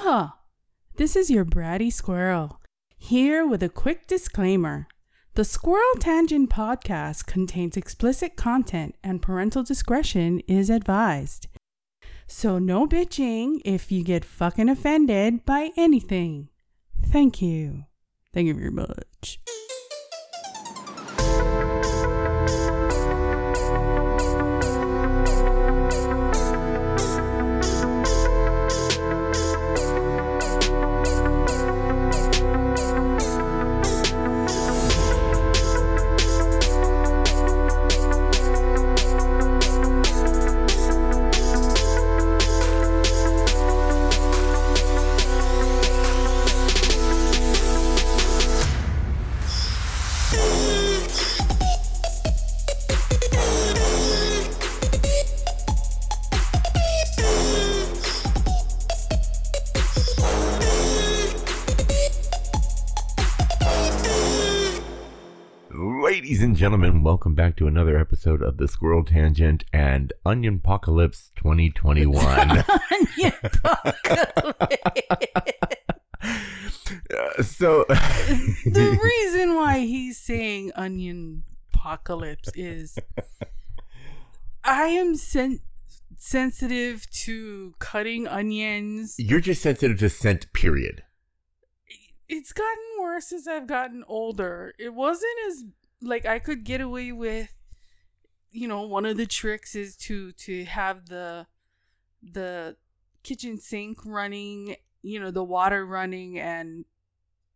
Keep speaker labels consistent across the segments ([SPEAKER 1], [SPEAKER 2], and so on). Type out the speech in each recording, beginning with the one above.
[SPEAKER 1] Aloha! This is your bratty squirrel, here with a quick disclaimer. The Squirrel Tangent podcast contains explicit content and parental discretion is advised. So, no bitching if you get fucking offended by anything. Thank you. Thank you very much.
[SPEAKER 2] Gentlemen, welcome back to another episode of the Squirrel Tangent and Onion Apocalypse 2021.
[SPEAKER 1] Onion apocalypse.
[SPEAKER 2] So,
[SPEAKER 1] the reason why he's saying onion apocalypse is I am sen- sensitive to cutting onions.
[SPEAKER 2] you're just sensitive to scent, period.
[SPEAKER 1] It's gotten worse as I've gotten older. It wasn't as like I could get away with you know, one of the tricks is to to have the the kitchen sink running, you know, the water running and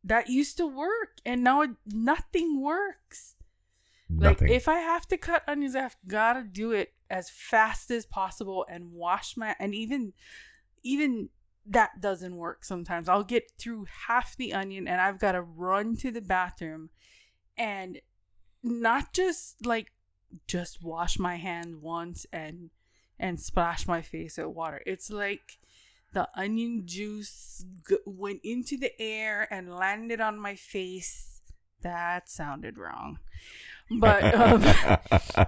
[SPEAKER 1] that used to work and now it, nothing works.
[SPEAKER 2] Nothing.
[SPEAKER 1] Like if I have to cut onions, I've got to do it as fast as possible and wash my and even even that doesn't work sometimes. I'll get through half the onion and I've got to run to the bathroom and not just like just wash my hand once and and splash my face with water. It's like the onion juice g- went into the air and landed on my face. That sounded wrong. But um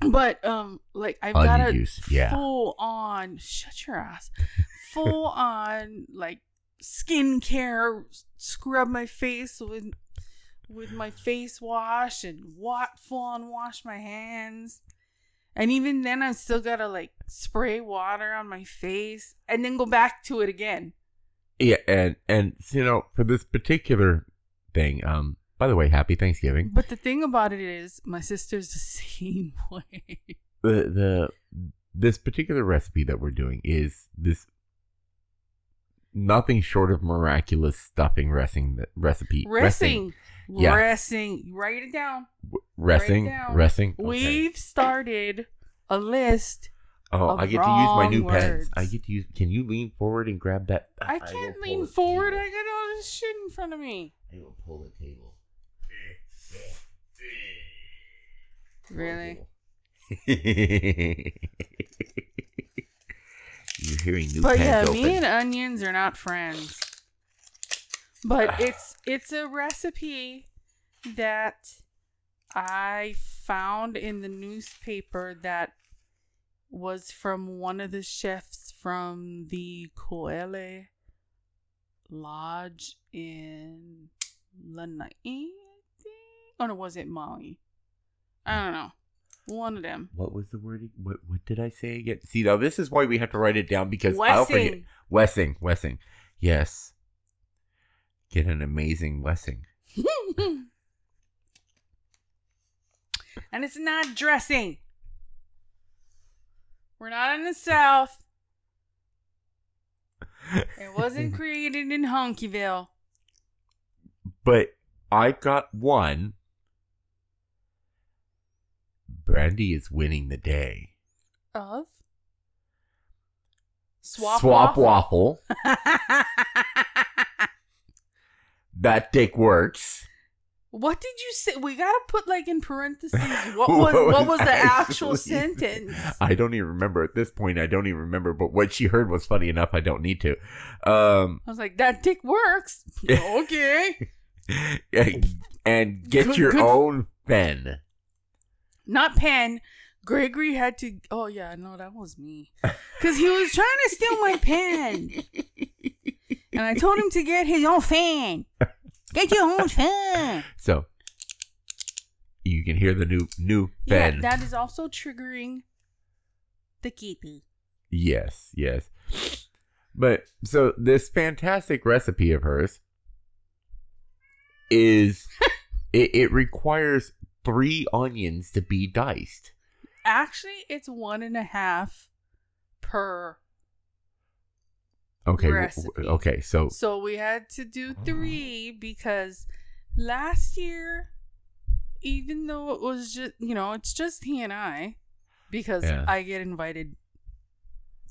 [SPEAKER 1] but um like I've got a
[SPEAKER 2] juice, yeah.
[SPEAKER 1] full on shut your ass. Full on like skincare scrub my face with with my face wash and what full on wash my hands. And even then I still gotta like spray water on my face and then go back to it again.
[SPEAKER 2] yeah, and and you know, for this particular thing, um, by the way, happy Thanksgiving.
[SPEAKER 1] But the thing about it is my sister's the same way.
[SPEAKER 2] The the this particular recipe that we're doing is this nothing short of miraculous stuffing recipe recipe
[SPEAKER 1] Racing.
[SPEAKER 2] Yeah.
[SPEAKER 1] Racing. Write it down.
[SPEAKER 2] Resting, resting. Okay.
[SPEAKER 1] We've started a list.
[SPEAKER 2] Oh, I get to use my new
[SPEAKER 1] wrong
[SPEAKER 2] pens. I get to use. Can you lean forward and grab that?
[SPEAKER 1] I can't
[SPEAKER 2] pull
[SPEAKER 1] lean forward. I got all this shit in front of me.
[SPEAKER 2] I will pull the table.
[SPEAKER 1] Really?
[SPEAKER 2] You're hearing new
[SPEAKER 1] But yeah,
[SPEAKER 2] open.
[SPEAKER 1] me and onions are not friends. But it's it's a recipe that I found in the newspaper that was from one of the chefs from the Koele Lodge in Lanai. I think? Or no, was it Maui? I don't know. One of them.
[SPEAKER 2] What was the word? What What did I say again? See, now this is why we have to write it down because I'll forget.
[SPEAKER 1] Wessing.
[SPEAKER 2] Wessing, Wessing. Yes. Get an amazing Wessing.
[SPEAKER 1] and it's not dressing. We're not in the South. It wasn't created in Honkyville.
[SPEAKER 2] but I got one. Brandy is winning the day.
[SPEAKER 1] Of? Swap,
[SPEAKER 2] Swap
[SPEAKER 1] waffle.
[SPEAKER 2] waffle. That dick works.
[SPEAKER 1] what did you say? We gotta put like in parentheses what was what was the actual sentence?
[SPEAKER 2] I don't even remember at this point. I don't even remember, but what she heard was funny enough. I don't need to. Um,
[SPEAKER 1] I was like, that dick works. okay.
[SPEAKER 2] and get
[SPEAKER 1] Good-
[SPEAKER 2] your
[SPEAKER 1] good.
[SPEAKER 2] own pen.
[SPEAKER 1] Not pen. Gregory had to. Oh yeah, no, that was me. Cause he was trying to steal my pen. And I told him to get his own fan. Get your own fan.
[SPEAKER 2] So you can hear the new new fan.
[SPEAKER 1] Yeah, that is also triggering the kitty.
[SPEAKER 2] yes, yes. But so this fantastic recipe of hers is it, it requires three onions to be diced.
[SPEAKER 1] Actually, it's one and a half per.
[SPEAKER 2] Okay,
[SPEAKER 1] Recipe.
[SPEAKER 2] okay. So
[SPEAKER 1] So we had to do three because last year, even though it was just, you know, it's just he and I, because
[SPEAKER 2] Yeah.
[SPEAKER 1] I get invited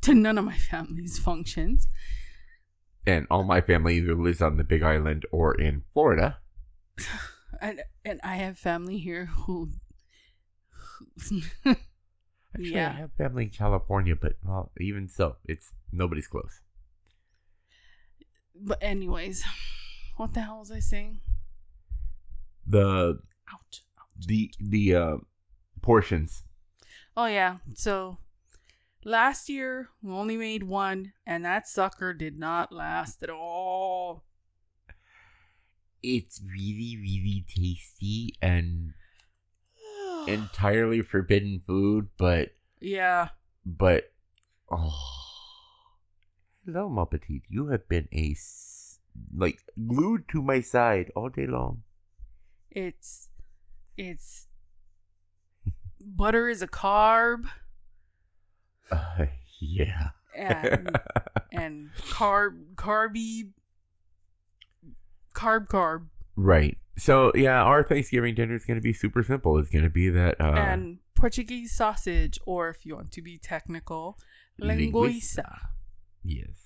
[SPEAKER 1] to none of my family's functions.
[SPEAKER 2] and all my family either lives on the Big Island or in Florida.
[SPEAKER 1] And, and I have family here who. who
[SPEAKER 2] Actually,
[SPEAKER 1] Yeah.
[SPEAKER 2] I have family in California, but well, even so, it's nobody's close.
[SPEAKER 1] But, anyways, what the hell was I saying?
[SPEAKER 2] The
[SPEAKER 1] Ouch.
[SPEAKER 2] the the uh, portions.
[SPEAKER 1] Oh yeah. So last year we only made one, and that sucker did not last at all.
[SPEAKER 2] It's really really tasty and entirely forbidden food, but
[SPEAKER 1] yeah.
[SPEAKER 2] but oh, hello, Muppeteed. You have been a s- like glued to my side all day long.
[SPEAKER 1] It's it's butter is a carb
[SPEAKER 2] Uh, yeah.
[SPEAKER 1] and and carb carby carb carb
[SPEAKER 2] right. So yeah, our Thanksgiving dinner is going to be super simple. It's going to be that uh,
[SPEAKER 1] and Portuguese sausage, or if you want to be technical, linguiça.
[SPEAKER 2] Yes.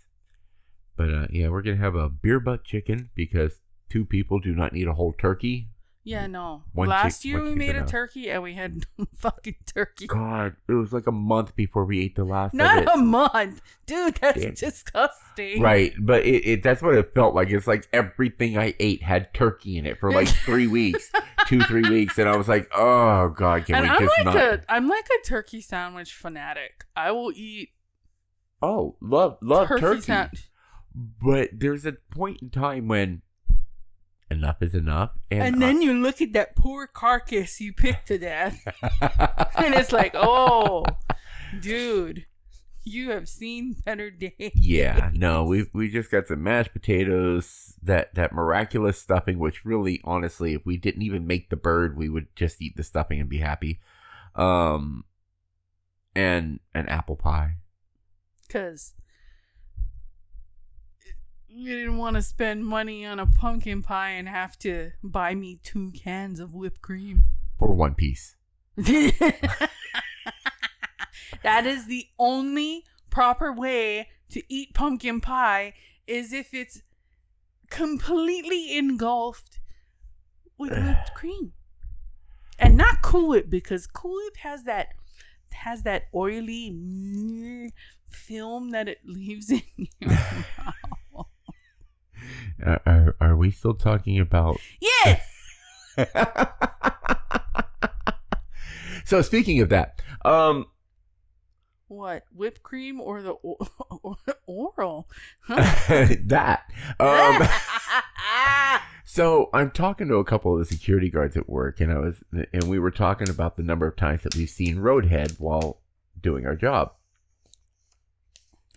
[SPEAKER 2] But uh, yeah, we're gonna have a beer butt chicken because two people do not need a whole turkey.
[SPEAKER 1] Yeah, no.
[SPEAKER 2] One
[SPEAKER 1] Last
[SPEAKER 2] chick-
[SPEAKER 1] year
[SPEAKER 2] one
[SPEAKER 1] we made a turkey and we had no fucking turkey.
[SPEAKER 2] God, it was like a month before we ate the last of
[SPEAKER 1] Not
[SPEAKER 2] it.
[SPEAKER 1] a month, dude. That's
[SPEAKER 2] Damn.
[SPEAKER 1] disgusting.
[SPEAKER 2] Right, but it, it that's what it felt like. It's like everything I ate had turkey in it for like three weeks, two three weeks, and I was like, oh god, can
[SPEAKER 1] and
[SPEAKER 2] we
[SPEAKER 1] I'm
[SPEAKER 2] just
[SPEAKER 1] like
[SPEAKER 2] not?
[SPEAKER 1] a I'm like a turkey sandwich fanatic. I will eat
[SPEAKER 2] Oh, love love
[SPEAKER 1] turkey,
[SPEAKER 2] turkey. But there's a point in time when enough is enough, and,
[SPEAKER 1] And, then you look at that poor carcass you picked to death, and it's like, oh, dude, you have seen better days.
[SPEAKER 2] yeah, no, we we just got some mashed potatoes, that that miraculous stuffing, which really, honestly, if we didn't even make the bird, we would just eat the stuffing and be happy. Um, and an apple pie.
[SPEAKER 1] because you didn't want to spend money on a pumpkin pie and have to buy me two cans of whipped cream.
[SPEAKER 2] for one piece.
[SPEAKER 1] that is the only proper way to eat pumpkin pie is if it's completely engulfed with whipped cream. And not Cool Whip because Cool Whip has that has that oily mm, film that it leaves in your mouth.
[SPEAKER 2] Are are we still talking about?
[SPEAKER 1] Yes.
[SPEAKER 2] so speaking of that, um,
[SPEAKER 1] What whipped cream or the or oral? Huh?
[SPEAKER 2] that, um, so I'm talking to a couple of the security guards at work, and I was, and we were talking about the number of times that we've seen Roadhead while doing our job.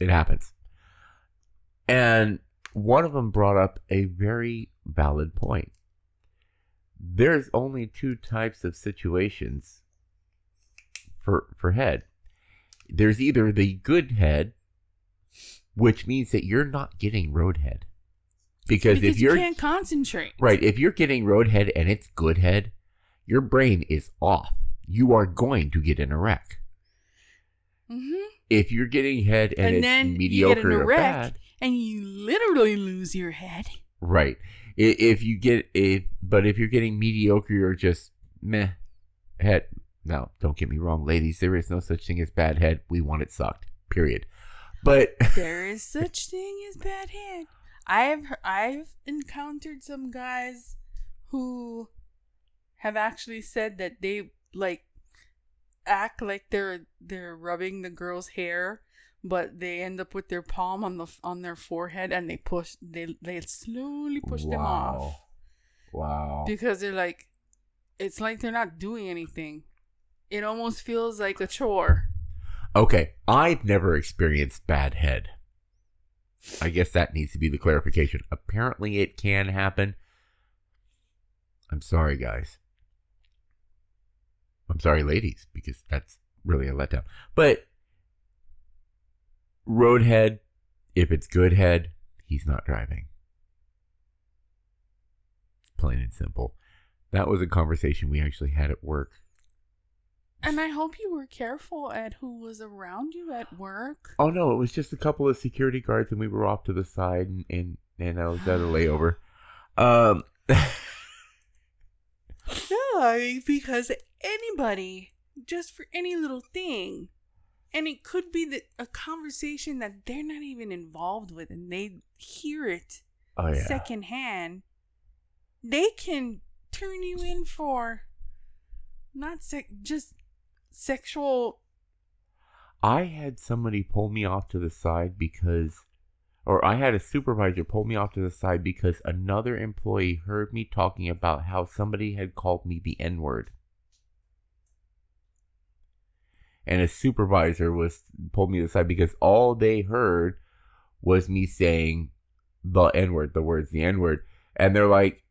[SPEAKER 2] It happens, and one of them brought up a very valid point. There's only two types of situations for for head. There's either the good head, which means that you're not getting roadhead. Because,
[SPEAKER 1] because
[SPEAKER 2] if you're
[SPEAKER 1] you can't concentrate.
[SPEAKER 2] right, if you're getting roadhead and it's good head, your brain is off. You are going to get in a wreck.
[SPEAKER 1] hmm
[SPEAKER 2] If you're getting head and,
[SPEAKER 1] And,
[SPEAKER 2] it's
[SPEAKER 1] then you
[SPEAKER 2] mediocre
[SPEAKER 1] get in
[SPEAKER 2] or
[SPEAKER 1] wreck
[SPEAKER 2] bad,
[SPEAKER 1] and you literally lose your head.
[SPEAKER 2] Right. If you get if but if you're getting mediocre or just meh head. No, don't get me wrong, ladies. There is no such thing as bad head. We want it sucked. Period. But
[SPEAKER 1] there is such thing as bad head. I've I've encountered some guys who have actually said that they like act like they're they're rubbing the girl's hair, but they end up with their palm on the on their forehead and they push they they slowly push them off
[SPEAKER 2] Wow.
[SPEAKER 1] because they're like it's like they're not doing anything. It almost feels like a chore.
[SPEAKER 2] Okay, I've never experienced bad head. I guess that needs to be the clarification. Apparently, it can happen. I'm sorry, guys. I'm sorry, ladies, because that's really a letdown. But roadhead, if it's good head, he's not driving. Plain and simple. That was a conversation we actually had at work.
[SPEAKER 1] And I hope you were careful at who was around you at work.
[SPEAKER 2] Oh no, it was just a couple of security guards, and we were off to the side, and and, and I was at a layover. Um,
[SPEAKER 1] No, because anybody, just for any little thing, and it could be that a conversation that they're not even involved with, and they hear it
[SPEAKER 2] oh yeah,
[SPEAKER 1] secondhand, they can turn you in for not sex, just sexual.
[SPEAKER 2] I had somebody pull me off to the side because, or I had a supervisor pull me off to the side because another employee heard me talking about how somebody had called me the N word. And a supervisor was pulled me to the side because all they heard was me saying the N word, the words the N word. And they're like,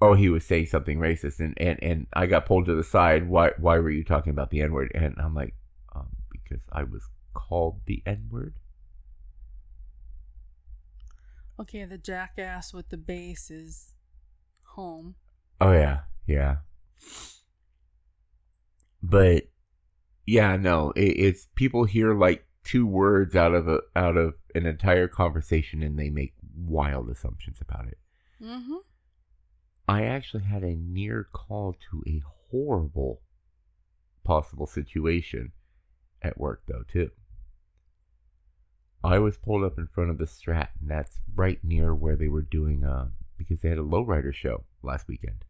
[SPEAKER 2] oh, he was saying something racist, and, and, and I got pulled to the side. Why why were you talking about the N word? And I'm like, um, because I was called the N word.
[SPEAKER 1] Okay, the jackass with the bass is home.
[SPEAKER 2] Oh yeah, yeah. But yeah, no, it, it's people hear like two words out of a out of an entire conversation, and they make wild assumptions about it.
[SPEAKER 1] Mm-hmm.
[SPEAKER 2] I actually had a near call to a horrible possible situation at work, though, too. I was pulled up in front of the Strat, and that's right near where they were doing, uh, because they had a lowrider show last weekend.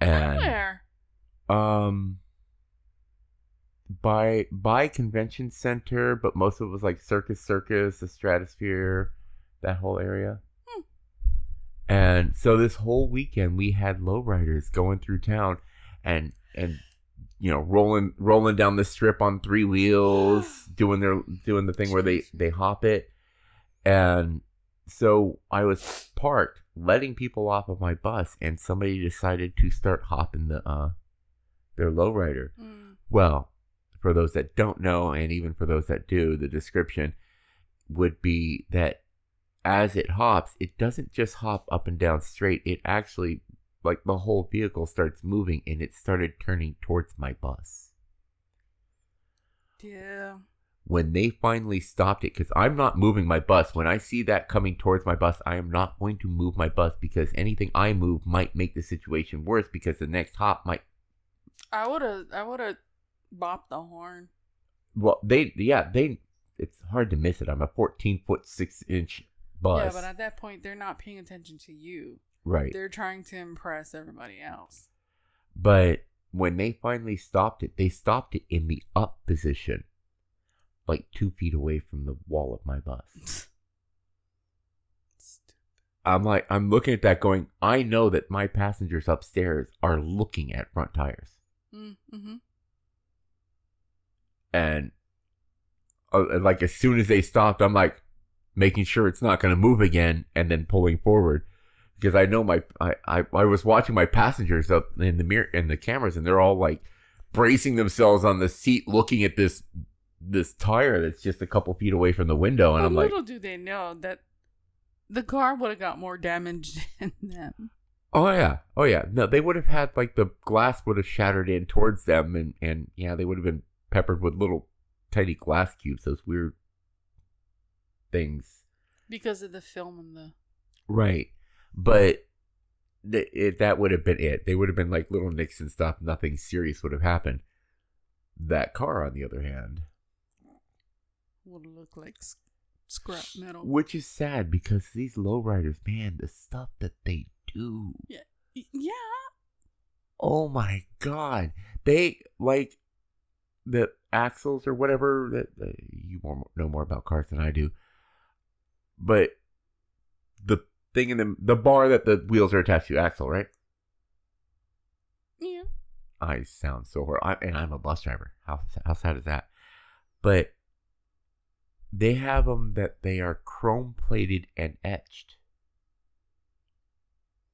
[SPEAKER 2] And,
[SPEAKER 1] Where?
[SPEAKER 2] Um, by by convention center, but most of it was like Circus Circus, the Stratosphere, that whole area.
[SPEAKER 1] Hmm.
[SPEAKER 2] And so this whole weekend we had lowriders going through town and and you know rolling rolling down the strip on three wheels, doing their doing the thing where they they hop it. And so I was parked letting people off of my bus and somebody decided to start hopping the uh their lowrider.
[SPEAKER 1] Mm.
[SPEAKER 2] Well, for those that don't know, and even for those that do, the description would be that as it hops, it doesn't just hop up and down straight. It actually, like the whole vehicle starts moving and it started turning towards my bus.
[SPEAKER 1] Yeah.
[SPEAKER 2] When they finally stopped it, because I'm not moving my bus, when I see that coming towards my bus, I am not going to move my bus because anything I move might make the situation worse because the next hop might
[SPEAKER 1] I would have. I would have bopped the horn.
[SPEAKER 2] well they yeah they it's hard to miss it i'm a 14 foot 6 inch bus
[SPEAKER 1] Yeah, but at that point, they're not paying attention to you.
[SPEAKER 2] right
[SPEAKER 1] They're trying to impress everybody else.
[SPEAKER 2] but when they finally stopped it they stopped it in the up position like two feet away from the wall of my bus i'm like i'm looking at that going i know that my passengers upstairs are looking at front tires
[SPEAKER 1] Mm-hmm.
[SPEAKER 2] and uh, like as soon as they stopped i'm like making sure it's not going to move again and then pulling forward because i know my I, I i was watching my passengers up in the mirror in the cameras and they're all like bracing themselves on the seat looking at this this tire that's just a couple feet away from the window and
[SPEAKER 1] But
[SPEAKER 2] i'm like
[SPEAKER 1] little do they know that the car would have got more damage than them.
[SPEAKER 2] Oh yeah oh yeah no they would have had like the glass would have shattered in towards them and and yeah they would have been peppered with little tiny glass cubes those weird things
[SPEAKER 1] Because of the film and the.
[SPEAKER 2] Right. But th- it, that would have been it. They would have been like little nicks and stuff. Nothing serious would have happened. That car, on the other hand,
[SPEAKER 1] Would look like scrap metal.
[SPEAKER 2] which is sad because these lowriders, man, the stuff that they do.
[SPEAKER 1] Y- Yeah.
[SPEAKER 2] Oh my god. They like the axles or whatever. That, that you more, know more about cars than I do. But the thing in the the bar that the wheels are attached to axle, right?
[SPEAKER 1] Yeah.
[SPEAKER 2] I sound so horrible, I, and I'm a bus driver. How how sad is that? But they have them that they are chrome plated and etched.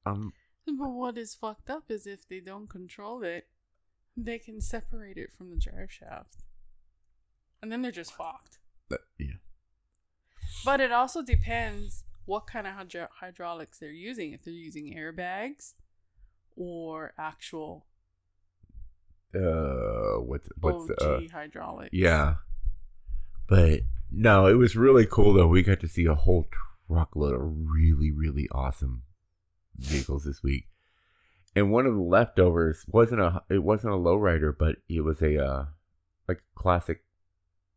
[SPEAKER 2] Um,
[SPEAKER 1] But what is fucked up is if they don't control it, they can separate it from the drive shaft. And then they're just fucked.
[SPEAKER 2] but, yeah,
[SPEAKER 1] But it also depends what kind of hydro- hydraulics they're using. If they're using airbags or actual
[SPEAKER 2] uh, what's what's
[SPEAKER 1] OG
[SPEAKER 2] uh,
[SPEAKER 1] hydraulics.
[SPEAKER 2] yeah, but no, it was really cool though. We got to see a whole truckload of really really awesome vehicles this week, and one of the leftovers wasn't a it wasn't a lowrider, but it was a uh, like classic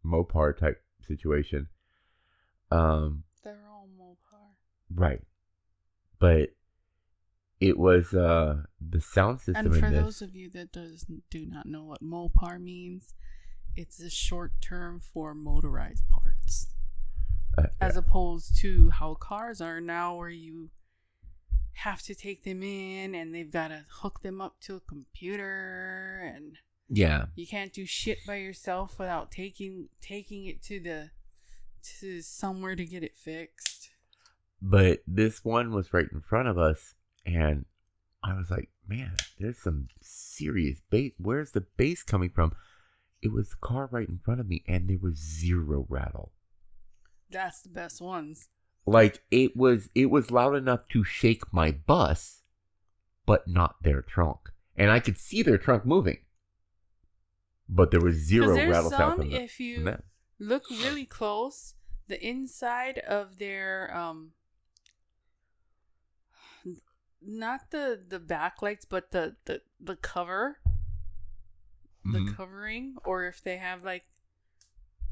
[SPEAKER 2] Mopar type situation. Um,
[SPEAKER 1] They're all Mopar.
[SPEAKER 2] right, but it was uh the sound system
[SPEAKER 1] And for those of you that does do not know what Mopar means, it's a short term for motorized parts.
[SPEAKER 2] uh,
[SPEAKER 1] as opposed to how cars are now where you have to take them in and they've got to hook them up to a computer and
[SPEAKER 2] yeah,
[SPEAKER 1] you can't do shit by yourself without taking taking it to the to somewhere to get it fixed.
[SPEAKER 2] but this one was right in front of us and i was like man there's some serious bass where's the bass coming from it was the car right in front of me and there was zero rattle
[SPEAKER 1] That's the best ones.
[SPEAKER 2] Like it was it was loud enough to shake my bus but not their trunk and i could see their trunk moving but there was zero rattle sound from, the,
[SPEAKER 1] if
[SPEAKER 2] from
[SPEAKER 1] you
[SPEAKER 2] them.
[SPEAKER 1] look really close, the inside of their um not the the backlights but the the the cover the
[SPEAKER 2] Mhm.
[SPEAKER 1] covering or if they have like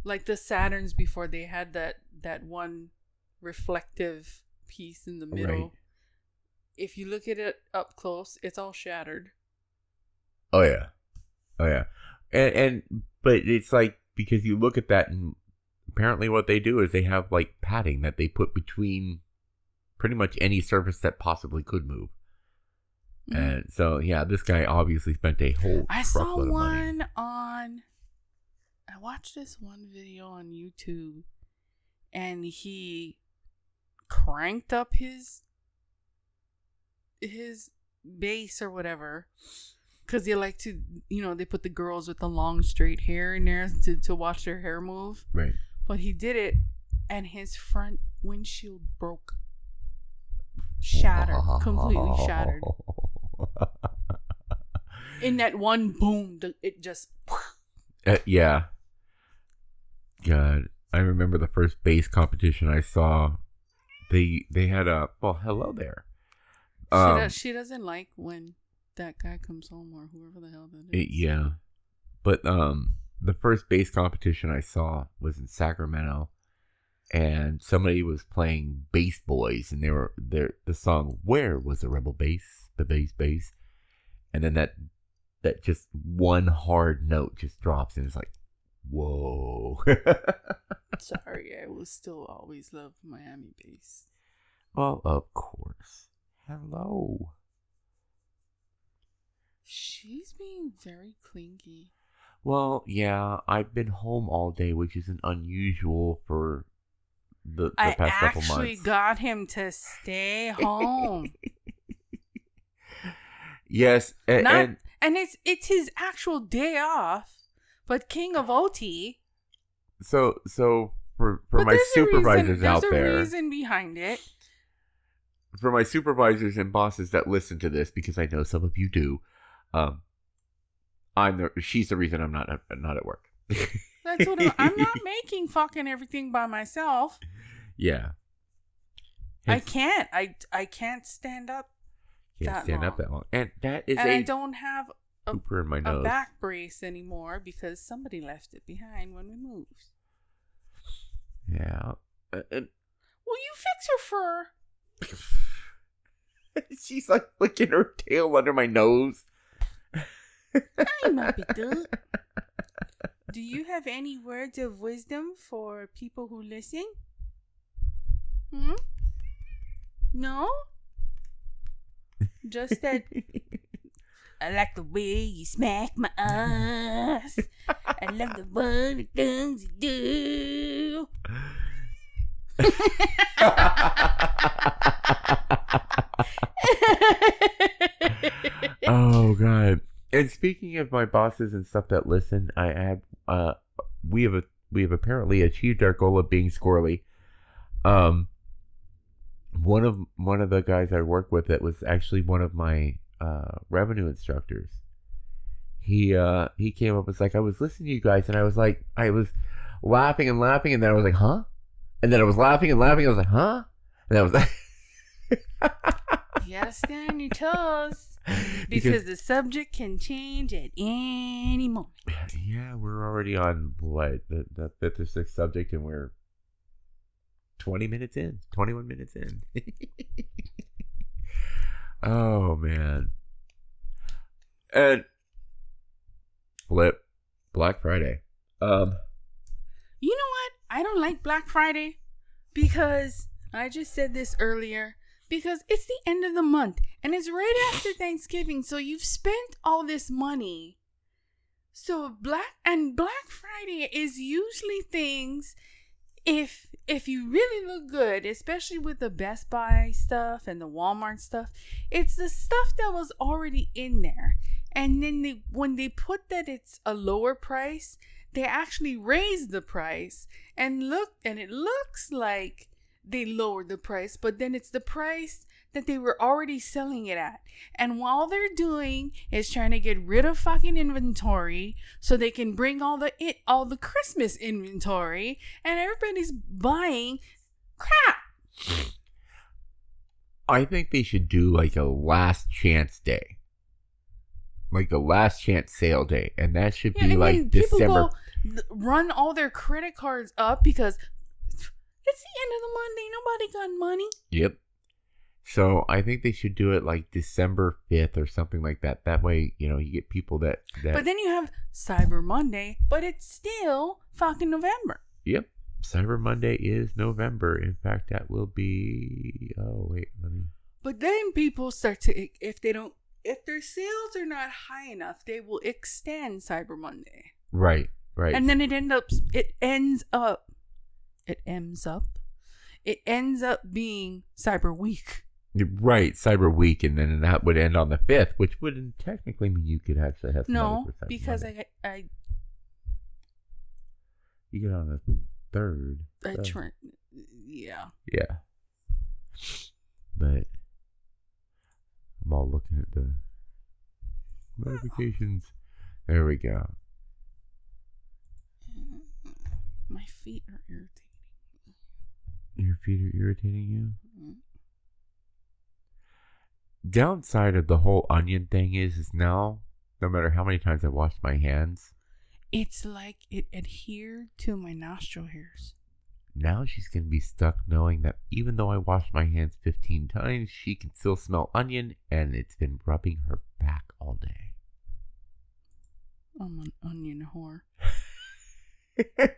[SPEAKER 1] like the Saturns before they had that that one reflective piece in the middle.
[SPEAKER 2] Right.
[SPEAKER 1] If you look at it up close, it's all shattered.
[SPEAKER 2] Oh yeah, oh yeah, and and but it's like because you look at that and apparently what they do is they have like padding that they put between pretty much any surface that possibly could move,
[SPEAKER 1] Mhm.
[SPEAKER 2] and so yeah, this guy obviously spent a whole
[SPEAKER 1] I saw
[SPEAKER 2] truckload of money.
[SPEAKER 1] one on. I watched this one video on YouTube, and he cranked up his his bass or whatever, because they like to, you know, they put the girls with the long straight hair in there to to watch their hair move.
[SPEAKER 2] Right.
[SPEAKER 1] But he did it, and his front windshield broke, shattered, completely shattered. In that one boom, it just.
[SPEAKER 2] Uh, yeah. God, I remember the first bass competition I saw. They they had a well, hello there.
[SPEAKER 1] she,
[SPEAKER 2] Um,
[SPEAKER 1] does, she doesn't like when that guy comes home or whoever the hell that is.
[SPEAKER 2] It- yeah. But um the first bass competition I saw was in Sacramento and somebody was playing Bass Boys and they were there the song Where was the rebel bass? The bass bass. And then that that just one hard note just drops and it's like whoa.
[SPEAKER 1] Sorry, I will still always love Miami bass.
[SPEAKER 2] well, of course. Hello.
[SPEAKER 1] She's being very clingy.
[SPEAKER 2] Well, yeah, I've been home all day, which isn't unusual for the, the
[SPEAKER 1] I
[SPEAKER 2] past couple
[SPEAKER 1] actually
[SPEAKER 2] months.
[SPEAKER 1] got him to stay home.
[SPEAKER 2] yes, and,
[SPEAKER 1] Not-
[SPEAKER 2] and
[SPEAKER 1] and it's it's his actual day off. But King of OT.
[SPEAKER 2] so so for for my
[SPEAKER 1] there's reason-
[SPEAKER 2] supervisors out
[SPEAKER 1] there's
[SPEAKER 2] there,
[SPEAKER 1] a reason behind it.
[SPEAKER 2] for my supervisors and bosses that listen to this, because I know some of you do, um, I'm the she's the reason I'm not at, not at work.
[SPEAKER 1] That's what I'm, I'm not making fucking everything by myself.
[SPEAKER 2] yeah,
[SPEAKER 1] I can't. I I can't stand up,
[SPEAKER 2] can't
[SPEAKER 1] that
[SPEAKER 2] stand up
[SPEAKER 1] long.
[SPEAKER 2] that long, and that is
[SPEAKER 1] and
[SPEAKER 2] a
[SPEAKER 1] I don't have a,
[SPEAKER 2] pooper in my
[SPEAKER 1] a
[SPEAKER 2] nose.
[SPEAKER 1] back brace anymore because somebody left it behind when we moved.
[SPEAKER 2] Yeah, Uh, and
[SPEAKER 1] Will you fix her fur?
[SPEAKER 2] she's like flicking her tail under my nose.
[SPEAKER 1] I'm a dude. Do you have any words of wisdom for people who listen? Hmm? No? Just that I like the way you smack my ass. I love the funny things you do.
[SPEAKER 2] oh god. And speaking of my bosses and stuff that listen, I had uh we have a we have apparently achieved our goal of being squirrely. Um one of one of the guys I work with that was actually one of my uh revenue instructors. He uh he came up and was like I was listening to you guys and I was like I was laughing and laughing and then I was like, "Huh?" And then I was laughing and laughing. I was like, "Huh?" And I was like
[SPEAKER 1] You gotta stay on your toes.
[SPEAKER 2] Because-
[SPEAKER 1] Because the subject can change at any moment.
[SPEAKER 2] Yeah, we're already on what the, the fifth or sixth subject, and we're twenty minutes in, twenty-one minutes in. oh man, and flip Black Friday. Um,
[SPEAKER 1] You know what? I don't like Black Friday because I just said this earlier. Because it's the end of the month and it's right after Thanksgiving, so you've spent all this money. So Black and Black Friday is usually things if if you really look good, especially with the Best Buy stuff and the Walmart stuff, it's the stuff that was already in there. And then they when they put that it's a lower price, they actually raise the price and look and it looks like they lowered the price but then it's the price that they were already selling it at and while they're doing is trying to get rid of fucking inventory so they can bring all the it all the christmas inventory and everybody's buying crap
[SPEAKER 2] I think they should do like a last chance day, like a last chance sale day, and that should
[SPEAKER 1] Yeah,
[SPEAKER 2] be like December.
[SPEAKER 1] go run all their credit cards up because it's the end of the month ain't nobody got money
[SPEAKER 2] Yep. So I think they should do it like December fifth or something like that. That way, you know, you get people that that.
[SPEAKER 1] But then you have Cyber Monday, but it's still fucking November.
[SPEAKER 2] yep. Cyber Monday is November. In fact, that will be. Oh wait, let me.
[SPEAKER 1] But then people start to, if they don't, if their sales are not high enough, they will extend Cyber Monday,
[SPEAKER 2] Right, right.
[SPEAKER 1] and then it end up, it ends up, it ends up, it ends up being Cyber Week.
[SPEAKER 2] Right, Cyber Week, and then that would end on the fifth, which wouldn't technically mean you could actually have
[SPEAKER 1] No,
[SPEAKER 2] money
[SPEAKER 1] because
[SPEAKER 2] Monday.
[SPEAKER 1] I, I,
[SPEAKER 2] you get on the third.
[SPEAKER 1] I,
[SPEAKER 2] so-
[SPEAKER 1] try, yeah.
[SPEAKER 2] Yeah. But I'm all looking at the notifications. There we go.
[SPEAKER 1] My feet are irritating.
[SPEAKER 2] Your feet are irritating you?
[SPEAKER 1] Mm.
[SPEAKER 2] Downside of the whole onion thing is is now no matter how many times I wash my hands,
[SPEAKER 1] It's like it adhered to my nostril hairs.
[SPEAKER 2] now she's gonna be stuck knowing that even though I washed my hands fifteen times, she can still smell onion and it's been rubbing her back all day.
[SPEAKER 1] I'm an onion whore.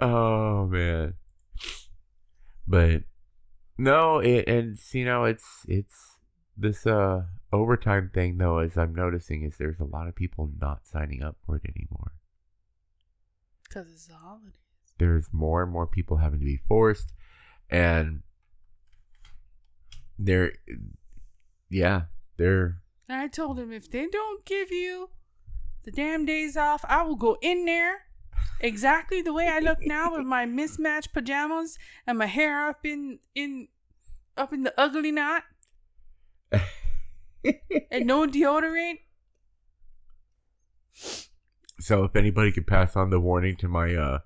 [SPEAKER 2] oh man but no it and you know, it's it's this uh overtime thing though as i'm noticing is there's a lot of people not signing up for it anymore
[SPEAKER 1] Because it's the holidays.
[SPEAKER 2] there's more and more people having to be forced and they're yeah they're
[SPEAKER 1] I told him if they don't give you the damn days off, I will go in there exactly the way I look now with my mismatched pajamas and my hair up in in up in the ugly knot and no deodorant.
[SPEAKER 2] so if anybody could pass on the warning to my uh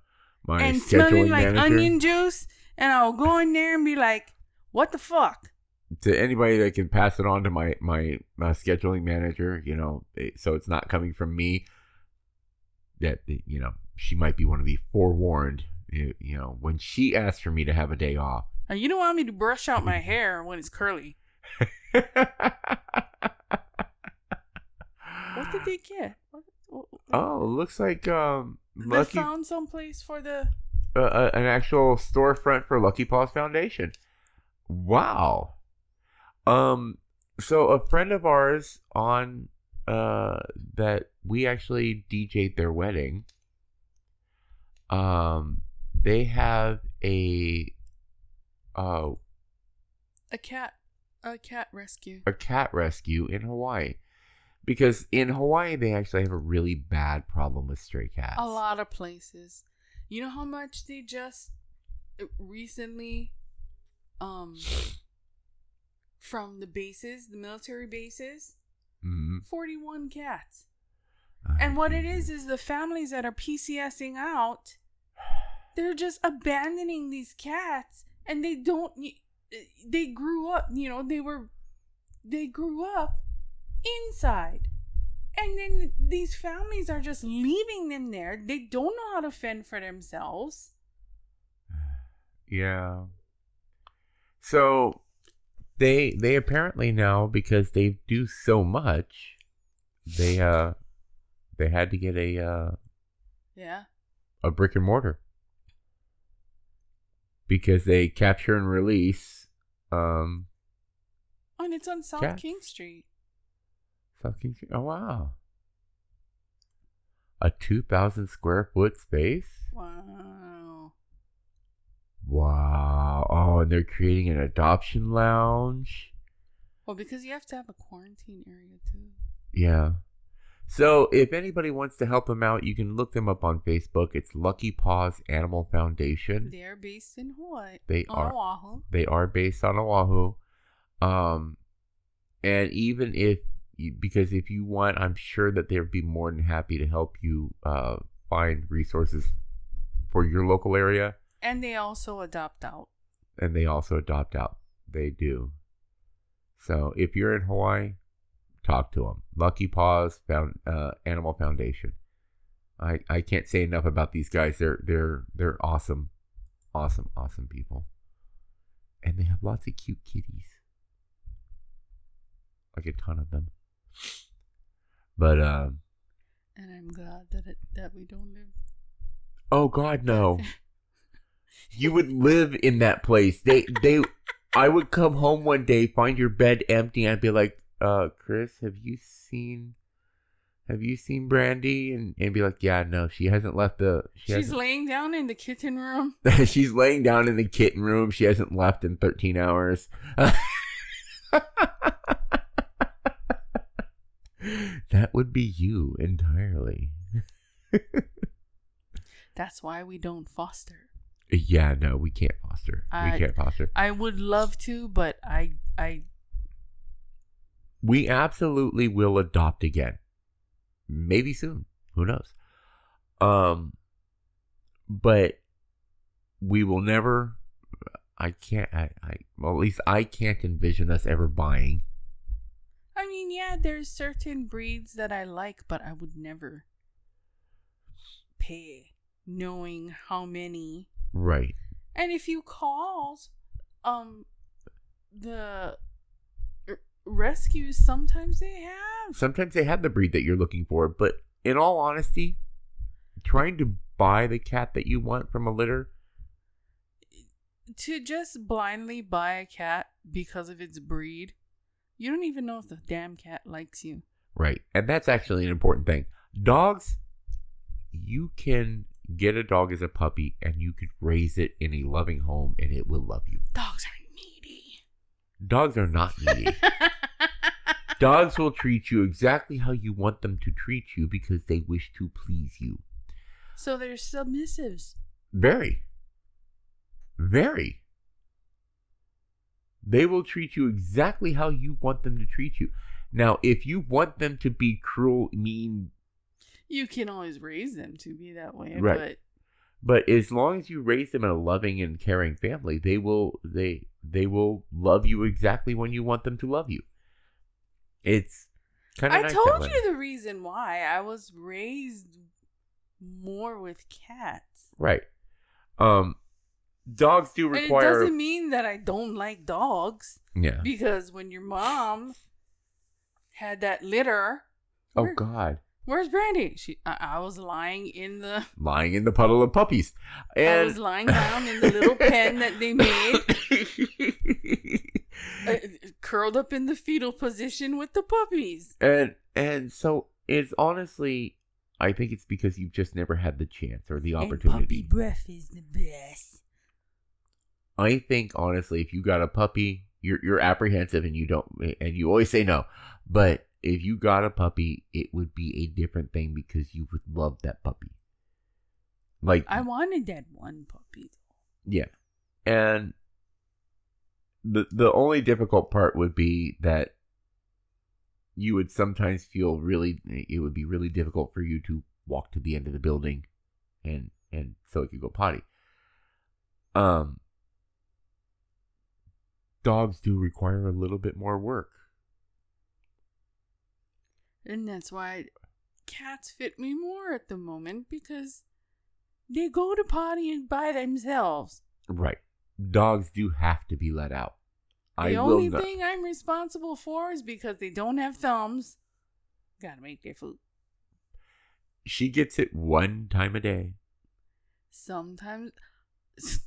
[SPEAKER 2] my
[SPEAKER 1] and
[SPEAKER 2] scheduling
[SPEAKER 1] smelling like
[SPEAKER 2] manager
[SPEAKER 1] onion juice, and I'll go in there and be like, "What the fuck?"
[SPEAKER 2] to anybody that can pass it on to my my, my scheduling manager you know so it's not coming from me that eh, you know she might be one to be forewarned you, you know when she asked for me to have a day off
[SPEAKER 1] Now, you don't want me to brush out my hair when it's curly. What did they get? What, what,
[SPEAKER 2] Oh, it looks like um
[SPEAKER 1] they
[SPEAKER 2] Lucky
[SPEAKER 1] found some place for the.
[SPEAKER 2] uh, uh, an actual storefront for Lucky Paws Foundation. Wow. Um so a friend of ours on uh that we actually DJ'd their wedding um they have a uh
[SPEAKER 1] A cat, a cat rescue.
[SPEAKER 2] a cat rescue in Hawaii. Because in Hawaii they actually have a really bad problem with stray cats.
[SPEAKER 1] A lot of places. You know how much they just uh, recently, um, from the bases, the military bases,
[SPEAKER 2] Mhm.
[SPEAKER 1] forty-one cats.
[SPEAKER 2] Oh,
[SPEAKER 1] And what it is is the families that are PCSing out, they're just abandoning these cats, and they don't. They grew up, you know. They were, they grew up inside, and then these families are just leaving them there. They don't know how to fend for themselves.
[SPEAKER 2] Yeah. So they they apparently now because they do so much, they uh they had to get a uh
[SPEAKER 1] Yeah.
[SPEAKER 2] a brick and mortar because they capture and release um
[SPEAKER 1] And it's on South
[SPEAKER 2] Cats.
[SPEAKER 1] King Street.
[SPEAKER 2] fucking oh wow a 2000 square foot space
[SPEAKER 1] Wow.
[SPEAKER 2] wow oh and they're creating an adoption lounge
[SPEAKER 1] Well, because you have to have a quarantine area too.
[SPEAKER 2] Yeah. So if anybody wants to help them out, you can look them up on Facebook. It's Lucky Paws Animal Foundation.
[SPEAKER 1] They're based in Hawaii.
[SPEAKER 2] They
[SPEAKER 1] on
[SPEAKER 2] are
[SPEAKER 1] Oahu.
[SPEAKER 2] they are based on Oahu. Um and even if you, because if you want, I'm sure that they'd be more than happy to help you uh find resources for your local area
[SPEAKER 1] And they also adopt out.
[SPEAKER 2] And they also adopt out. They do. So if you're in Hawaii, talk to them. Lucky Paws Found uh, Animal Foundation. I I can't say enough about these guys. They're they're they're awesome, awesome, awesome people, and they have lots of cute kitties, like a ton of them. But um,
[SPEAKER 1] And I'm glad that it, that we don't live.
[SPEAKER 2] oh God, no! you would live in that place. They they I would come home one day, find your bed empty, and I'd be like, uh, Chris, have you seen have you seen Brandy? And, and be like, Yeah, no, she hasn't left the she
[SPEAKER 1] She's laying down in the kitten room.
[SPEAKER 2] she's laying down in the kitten room. She hasn't left in thirteen hours. that would be you entirely.
[SPEAKER 1] That's why we don't foster.
[SPEAKER 2] Yeah, no, we can't foster.
[SPEAKER 1] I-
[SPEAKER 2] we can't foster.
[SPEAKER 1] I would love to, but I I
[SPEAKER 2] we absolutely will adopt again. Maybe soon. Who knows? Um but we will never I can't I, I well at least I can't envision us ever buying.
[SPEAKER 1] I mean, yeah, there's certain breeds that I like, but I would never pay knowing how many.
[SPEAKER 2] Right.
[SPEAKER 1] And if you called um the r- rescues, sometimes they have.
[SPEAKER 2] Sometimes they have the breed that you're looking for, but in all honesty, trying to buy the cat that you want from a litter,
[SPEAKER 1] to just blindly buy a cat because of its breed, you don't even know if the damn cat likes you.
[SPEAKER 2] Right. And that's actually an important thing. Dogs, you can get a dog as a puppy and you could raise it in a loving home and it will love you.
[SPEAKER 1] Dogs are needy.
[SPEAKER 2] Dogs are not needy. Dogs will treat you exactly how you want them to treat you because they wish to please you.
[SPEAKER 1] so they're submissives.
[SPEAKER 2] Very. Very. They will treat you exactly how you want them to treat you. Now, if you want them to be cruel, mean,
[SPEAKER 1] You can always raise them to be that way,
[SPEAKER 2] Right. but as long as you raise them in a loving and caring family, they will they they will love you exactly when you want them to love you. It's kind of
[SPEAKER 1] I
[SPEAKER 2] nice
[SPEAKER 1] told you the reason why I was raised more with cats.
[SPEAKER 2] right. Um, dogs do
[SPEAKER 1] And it
[SPEAKER 2] require
[SPEAKER 1] doesn't mean that I don't like dogs
[SPEAKER 2] yeah
[SPEAKER 1] because when your mom had that litter
[SPEAKER 2] Oh God,
[SPEAKER 1] Where's Brandy? She, I, I was lying in the,
[SPEAKER 2] lying in the puddle of puppies,
[SPEAKER 1] I was lying down in the little pen that they made, uh, curled up in the fetal position with the puppies.
[SPEAKER 2] and and so it's honestly, I think it's because you've just never had the chance or the
[SPEAKER 1] And puppy
[SPEAKER 2] opportunity.
[SPEAKER 1] breath is the best.
[SPEAKER 2] I think honestly, if you got a puppy, you're you're apprehensive and you don't, and you always say no. But if you got a puppy, it would be a different thing because you would love that puppy. Like
[SPEAKER 1] I wanted that one puppy.
[SPEAKER 2] yeah, and the the only difficult part would be that you would sometimes feel really it would be really difficult for you to walk to the end of the building and and so it could go potty um dogs do require a little bit more work
[SPEAKER 1] And that's why cats fit me more at the moment because they go to potty by themselves.
[SPEAKER 2] right dogs do have to be let out
[SPEAKER 1] The
[SPEAKER 2] i
[SPEAKER 1] only
[SPEAKER 2] will not
[SPEAKER 1] thing I'm responsible for is because they don't have thumbs. Gotta make their food.
[SPEAKER 2] she gets it one time a day
[SPEAKER 1] Sometimes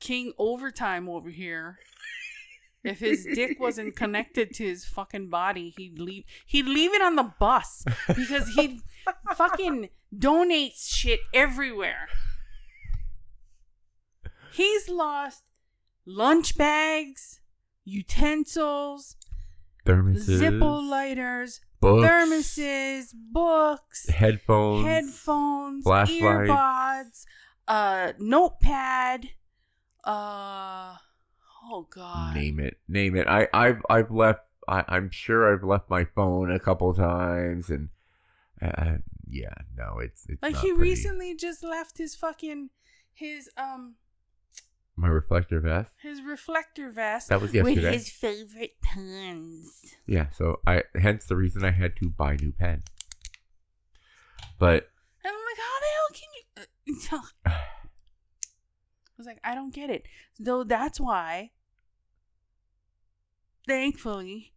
[SPEAKER 1] King overtime over here. If his dick wasn't connected to his fucking body, he'd leave he'd leave it on the bus because he fucking donates shit everywhere. He's lost lunch bags, utensils,
[SPEAKER 2] thermoses
[SPEAKER 1] Zippo lighters,
[SPEAKER 2] books
[SPEAKER 1] thermoses, books,
[SPEAKER 2] headphones
[SPEAKER 1] headphones,
[SPEAKER 2] flashlights.
[SPEAKER 1] earbuds, uh, notepad, uh, oh god,
[SPEAKER 2] Name it, name it. I, I've, I've left. I, I'm sure I've left my phone a couple times, and uh, yeah, no, it's, it's
[SPEAKER 1] like he
[SPEAKER 2] pretty.
[SPEAKER 1] recently just left his fucking his um
[SPEAKER 2] my reflector vest.
[SPEAKER 1] his reflector vest
[SPEAKER 2] That was
[SPEAKER 1] with his favorite pens.
[SPEAKER 2] Yeah, so I, hence the reason I had to buy new pen. But
[SPEAKER 1] And I'm like, how the hell can you? uh, I was like, I don't get it. Though that's why, thankfully,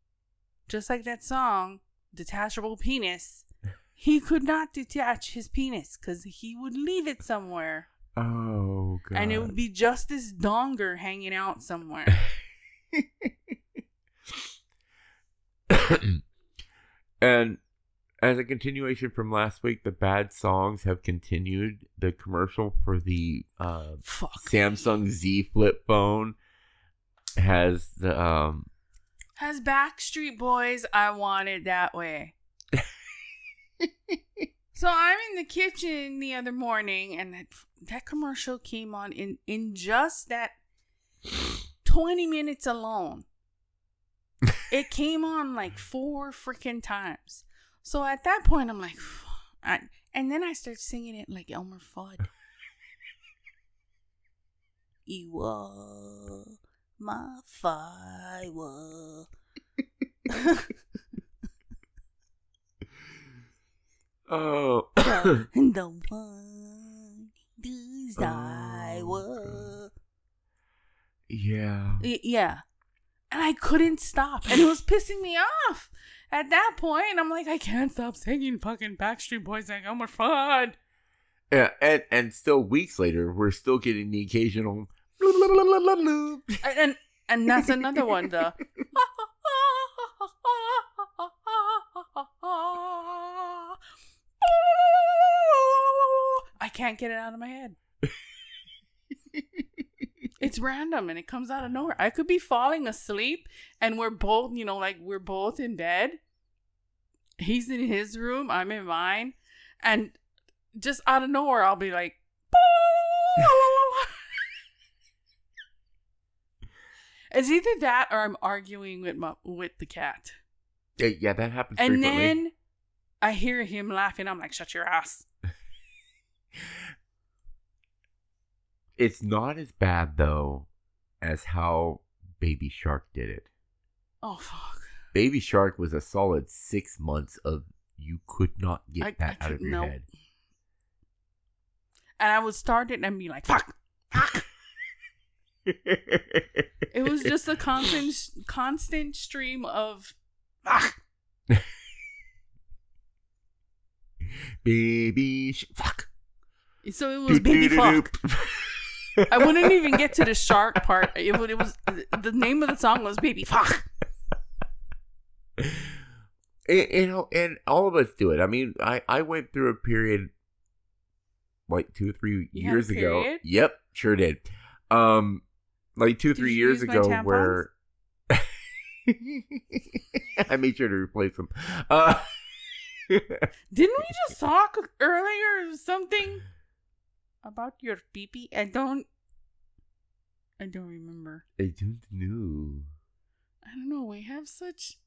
[SPEAKER 1] just like that song, Detachable Penis, he could not detach his penis because he would leave it somewhere.
[SPEAKER 2] oh god,
[SPEAKER 1] And it would be just this donger hanging out somewhere.
[SPEAKER 2] and as a continuation from last week, the bad songs have continued. The commercial for the uh. Samsung Z Flip phone has the um
[SPEAKER 1] Has Backstreet Boys I Want It That Way. so I'm in the kitchen the other morning and that that commercial came on in in just that 20 minutes alone. it came on like four freaking times. So at that point I'm like I, and then I start singing it like Elmer Fudd. Ewa, my fire.
[SPEAKER 2] oh
[SPEAKER 1] the, the one desire.
[SPEAKER 2] yeah
[SPEAKER 1] Y- Yeah. And I couldn't stop. And it was pissing me off. At that point, I'm like, I can't stop singing fucking Backstreet Boys like Elmer Fudd.
[SPEAKER 2] yeah and and still weeks later we're still getting the occasional
[SPEAKER 1] And, and, and that's another one, the. I can't get it out of my head. it's random and it comes out of nowhere. I could be falling asleep and we're both, you know, like we're both in bed. He's in his room, I'm in mine. And just out of nowhere, I'll be like, it's either that or I'm arguing with my with the cat.
[SPEAKER 2] yeah, yeah that happens
[SPEAKER 1] And
[SPEAKER 2] frequently.
[SPEAKER 1] then I hear him laughing. I'm like, shut your ass.
[SPEAKER 2] It's not as bad though as how Baby Shark did it.
[SPEAKER 1] Oh fuck.
[SPEAKER 2] Baby Shark was a solid six months of you could not get
[SPEAKER 1] I-
[SPEAKER 2] that
[SPEAKER 1] I
[SPEAKER 2] out of your head.
[SPEAKER 1] And I would start it and be like, fuck. fuck. It was just a constant constant stream of fuck.
[SPEAKER 2] Baby, sh- fuck.
[SPEAKER 1] So it was baby fuck. I wouldn't even get to the shark part. It, it was the name of the song was baby fuck.
[SPEAKER 2] and, you know, and all of us do it. I mean, I I went through a period like two or three
[SPEAKER 1] You
[SPEAKER 2] years ago. Yep, sure did. Um, like two
[SPEAKER 1] Did
[SPEAKER 2] three years ago, where I made sure to replace them. Uh,
[SPEAKER 1] Didn't we just talk earlier something about your pee pee? I don't. I don't remember.
[SPEAKER 2] I don't know.
[SPEAKER 1] I don't know. We have such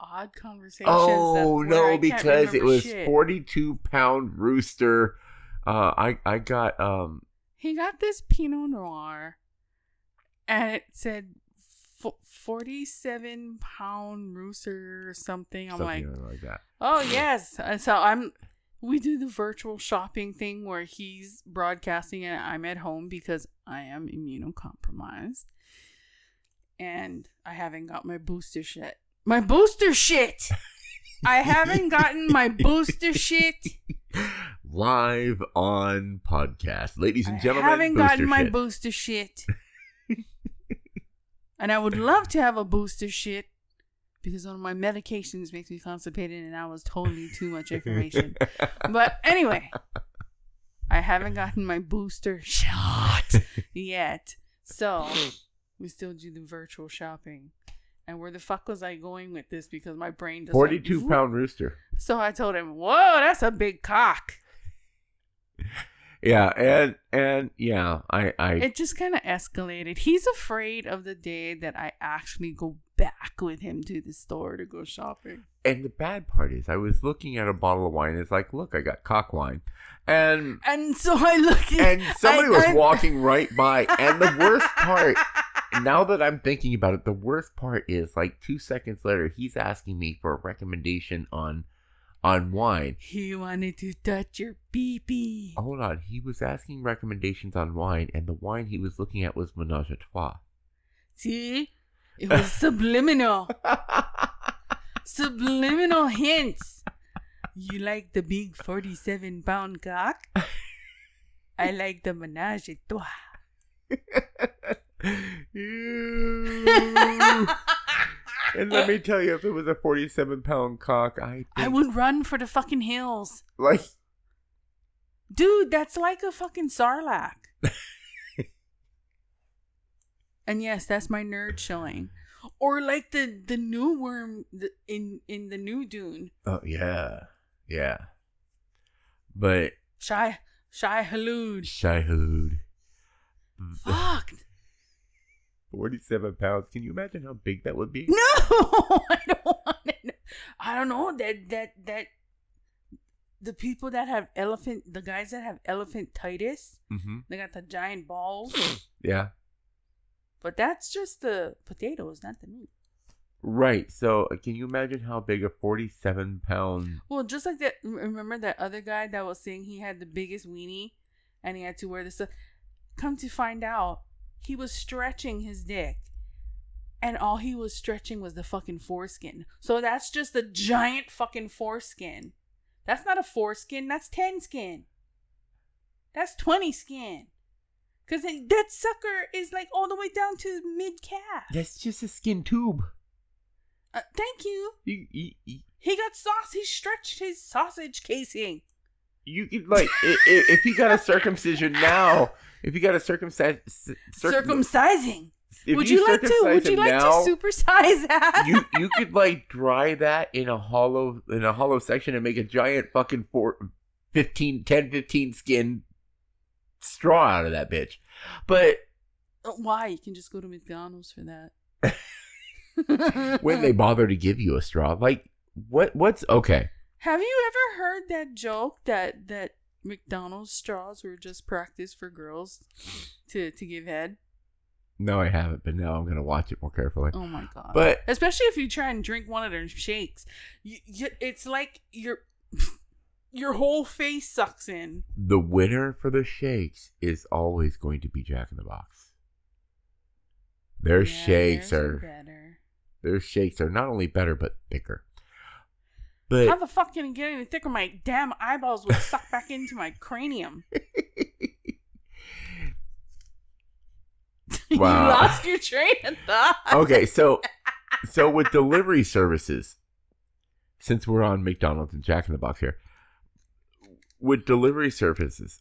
[SPEAKER 1] odd conversations.
[SPEAKER 2] Oh
[SPEAKER 1] that, where I
[SPEAKER 2] no, because it was
[SPEAKER 1] shit.
[SPEAKER 2] forty-two pound rooster. Uh, I I got um
[SPEAKER 1] He got this Pinot Noir, and it said fo- forty-seven pound rooster or something. I'm like,
[SPEAKER 2] something like that.
[SPEAKER 1] oh yes. And so I'm. We do the virtual shopping thing where he's broadcasting and I'm at home because I am immunocompromised, and I haven't got my booster shit. My booster shit. I haven't gotten my booster shit.
[SPEAKER 2] Live on podcast, ladies and
[SPEAKER 1] I
[SPEAKER 2] gentlemen.
[SPEAKER 1] I
[SPEAKER 2] haven't
[SPEAKER 1] gotten my booster shit. and I would love to have a booster shit because one of my medications makes me constipated and that was totally too much information. but anyway, I haven't gotten my booster shot yet. So we still do the virtual shopping. And where the fuck was I going with this? Because my brain doesn't.
[SPEAKER 2] Forty-two pound rooster.
[SPEAKER 1] So I told him, "Whoa, that's a big cock."
[SPEAKER 2] Yeah, and and yeah, I I
[SPEAKER 1] it just kind of escalated. He's afraid of the day that I actually go back with him to the store to go shopping.
[SPEAKER 2] and the bad part is I was looking at a bottle of wine. It's like, look, I got cock wine, and
[SPEAKER 1] And so I look at
[SPEAKER 2] and somebody
[SPEAKER 1] I-
[SPEAKER 2] was
[SPEAKER 1] I-
[SPEAKER 2] walking right by. And the worst part, now that I'm thinking about it, the worst part is like two seconds later, he's asking me for a recommendation on on wine.
[SPEAKER 1] He wanted to touch your pee pee.
[SPEAKER 2] Oh, hold on, he was asking recommendations on wine, and the wine he was looking at was Menage a Trois.
[SPEAKER 1] See? It was subliminal. subliminal hints. You like the big 47 pound cock? I like the menage a trois.
[SPEAKER 2] And let me tell you, if it was a 47 pound cock, I
[SPEAKER 1] I would run for the fucking hills.
[SPEAKER 2] like
[SPEAKER 1] Dude, that's like a fucking sarlacc. and yes, that's my nerd showing. Or like the the new worm in in the new Dune,
[SPEAKER 2] Oh yeah, yeah. But
[SPEAKER 1] Shy Shy Halud.
[SPEAKER 2] Shahud,
[SPEAKER 1] Fuck.
[SPEAKER 2] Forty-seven pounds. Can you imagine how big that would be?
[SPEAKER 1] No, I don't want it. I don't know that that that the people that have elephant, the guys that have elephantitis,
[SPEAKER 2] Mm-hmm.
[SPEAKER 1] they got the giant balls.
[SPEAKER 2] Yeah,
[SPEAKER 1] but that's just the potatoes, not the meat.
[SPEAKER 2] right. So uh, can you imagine how big a forty-seven pound?
[SPEAKER 1] Well, just like that. Remember that other guy that was saying he had the biggest weenie, and he had to wear this. stuff? Come to find out, he was stretching his dick, and all he was stretching was the fucking foreskin. So that's just a giant fucking foreskin. That's not a foreskin. That's ten skin. That's twenty skin. Cause that sucker is like all the way down to mid calf.
[SPEAKER 2] That's just a skin tube.
[SPEAKER 1] Uh, thank you, He got sauce. He stretched his sausage casing.
[SPEAKER 2] You could like i- i- if you got a circumcision now. If you got a circumcis circum,
[SPEAKER 1] Circumcising.
[SPEAKER 2] if
[SPEAKER 1] would you, like to? Would you like
[SPEAKER 2] now,
[SPEAKER 1] to supersize that?
[SPEAKER 2] you you could like dry that in a hollow in a hollow section and make a giant fucking four, 15 10 15 skin straw out of that bitch but
[SPEAKER 1] Uh, Why? You can just go to McDonald's for that.
[SPEAKER 2] when they bother to give you a straw like what what's okay
[SPEAKER 1] have you ever heard that joke that that McDonald's straws were just practice for girls to to give head?
[SPEAKER 2] no i haven't but now i'm gonna watch it more carefully
[SPEAKER 1] Oh my god!
[SPEAKER 2] but
[SPEAKER 1] especially if you try and drink one of their shakes, you, you, it's like your your whole face sucks in.
[SPEAKER 2] the winner for the shakes is always going to be jack in the box their
[SPEAKER 1] Yeah,
[SPEAKER 2] shakes
[SPEAKER 1] theirs
[SPEAKER 2] are
[SPEAKER 1] better.
[SPEAKER 2] their shakes are not only better but thicker But
[SPEAKER 1] How the fuck can it get any thicker? My damn eyeballs would suck back into my cranium.
[SPEAKER 2] Wow.
[SPEAKER 1] you lost your train of thought.
[SPEAKER 2] okay, so so with delivery services, since we're on McDonald's and Jack in the Box here, with delivery services,